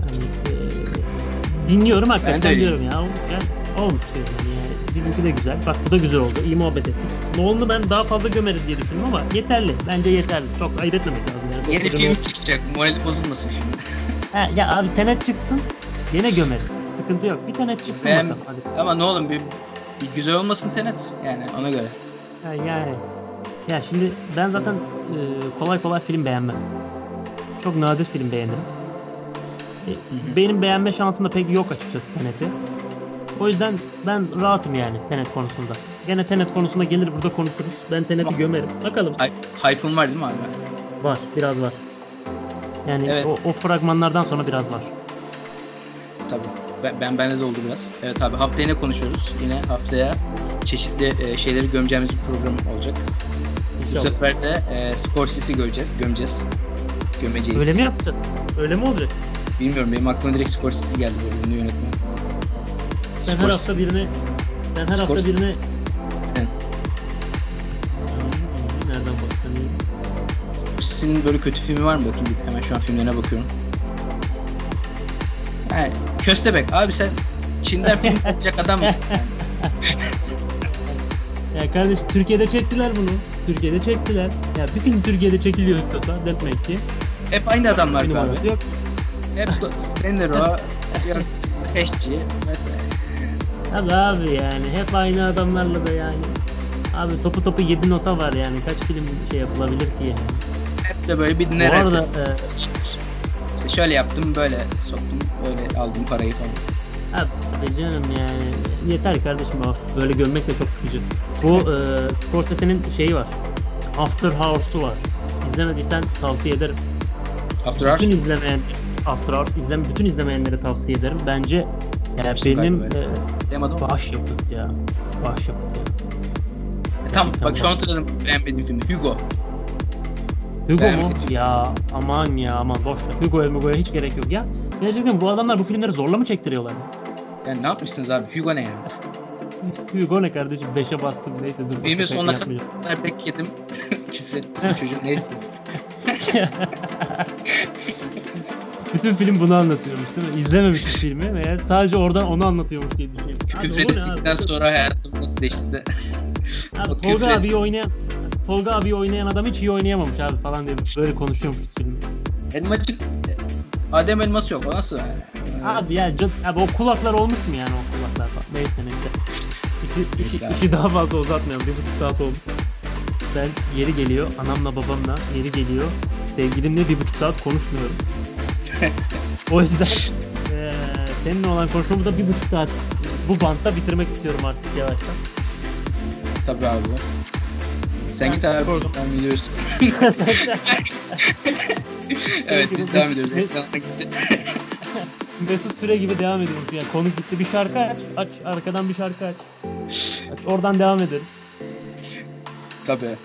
Yani, e, dinliyorum hakikaten diyorum ya. Yani, olmuş yani. Bizimki de güzel. Bak bu da güzel oldu. İyi muhabbet ettik. Nolan'ı ben daha fazla gömeriz diye düşündüm ama yeterli. Bence yeterli. Çok ayıp etmemek lazım. Yani. Yeni film Nolan- çıkacak. Morali bozulmasın şimdi. *laughs* Ha, ya abi Tenet çıksın. Gene gömeriz. Sıkıntı yok. Bir Tenet çıksın Ben- bakalım. Hadi. Ama ne oğlum bir, bir güzel olmasın Tenet yani ona göre. Ha, yani. Ya şimdi ben zaten e, kolay kolay film beğenmem. Çok nadir film beğenirim. E, benim beğenme şansım da pek yok açıkçası Tenet'i. O yüzden ben rahatım yani Tenet konusunda. Gene Tenet konusunda gelir burada konuşuruz. Ben Tenet'i gömerim. Bakalım. Hype'ın var değil mi abi? Var. Biraz var. Yani Evet. o, o fragmanlardan sonra biraz var. Tabii. Ben, ben bende de oldu biraz. Evet abi haftaya ne konuşuyoruz? Yine haftaya çeşitli e, şeyleri gömeceğimiz bir program olacak. Bu İnşallah. sefer de e, Scorsese'yi göreceğiz, gömeceğiz. Gömeceğiz. Öyle mi yaptın? Öyle mi olacak? Bilmiyorum benim aklıma direkt Scorsese geldi böyle yönetmen. Sen her hafta birine sen her hafta Evet. Nereden baktın? Scorsese'nin böyle kötü filmi var mı bakayım bir hemen şu an filmlerine bakıyorum. Yani, köstebek abi sen Çin'den film yapacak adam mısın? *laughs* *laughs* Ya kardeş Türkiye'de çektiler bunu. Türkiye'de çektiler. Ya film Türkiye'de çekiliyor istiyorsa demek ki. Hep aynı adamlar abi. Yok. Hep Deniro, *laughs* yok Peşçi vesaire. Abi abi yani hep aynı adamlarla da yani. Abi topu topu 7 nota var yani. Kaç film şey yapılabilir ki yani. Hep de böyle bir Bu dinler arada e, İşte şöyle yaptım, böyle soktum, böyle aldım parayı falan. Abi canım yani yeter kardeşim of, böyle gömmek de çok sıkıcı. Bu e, Scorsese'nin şeyi var. After Hours'u var. İzlemediysen tavsiye ederim. After Hours Bütün izlemeyen After Hours izleme bütün izlemeyenlere tavsiye ederim. Bence ya Yapmıştım benim e, Demedim. başyapıt ya. Başyapıt ya. Tamam Gerçekten bak şu an hatırladım beğenmediğim filmi. Hugo. Hugo mu? Beğenmedim. Ya aman ya aman boş ver. Hugo'ya Hugo'ya hiç gerek yok ya. Gerçekten bu adamlar bu filmleri zorla mı çektiriyorlar? Yani ne yapmışsınız abi? Hugo ne ya? *laughs* Hugo ne kardeşim? 5'e bastım neyse dur. Filmin başka sonuna yapmayacağım. kadar bekledim. *laughs* Küfür etmesin çocuk neyse. *laughs* Bütün film bunu anlatıyormuş değil mi? İzlememişiz filmi meğer sadece oradan onu anlatıyormuş diye düşünüyorum. Abi Küfür ettikten abi? sonra hayatım nasıl değişti Abi, Tolga etti. oynayan Tolga abiyi oynayan adam hiç iyi oynayamamış abi falan diye böyle konuşuyormuş filmi. Elmacık Adem elması yok o nasıl? yani? Abi ya cad- abi o kulaklar olmuş mu yani o kulaklar. Neyse neyse. İki, iki, abi. iki daha fazla uzatmayalım. Bir buçuk saat oldu. Ben yeri geliyor anamla babamla yeri geliyor. Sevgilimle bir buçuk saat konuşmuyorum. *laughs* o yüzden eee seninle olan konuşmamı da bir buçuk saat bu bantta bitirmek istiyorum artık yavaştan. Tabii abi. Sen git abi biz devam ediyoruz. evet biz devam ediyoruz. Mesut Süre gibi devam ediyoruz yani konu gitti bir şarkı aç aç arkadan bir şarkı aç. aç oradan devam edelim. Tabii.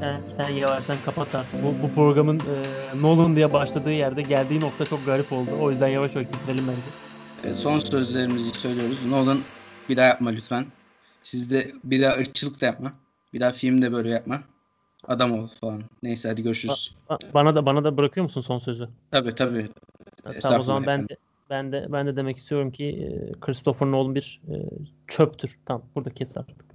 Sen, sen yavaştan kapat artık. Bu, bu programın e, Nolan diye başladığı yerde geldiği nokta çok garip oldu. O yüzden yavaş yavaş bitirelim bence. Evet, son sözlerimizi söylüyoruz. Nolan bir daha yapma lütfen. Siz de bir daha ırkçılık da yapma. Bir daha film de böyle yapma. Adam ol falan. Neyse hadi görüşürüz. Ba- Bana da bana da bırakıyor musun son sözü? Tabii tabii. Ha, Tamam o zaman ben de, ben de ben de demek istiyorum ki e, Christopher Nolan bir e, çöptür. Tamam burada kes artık.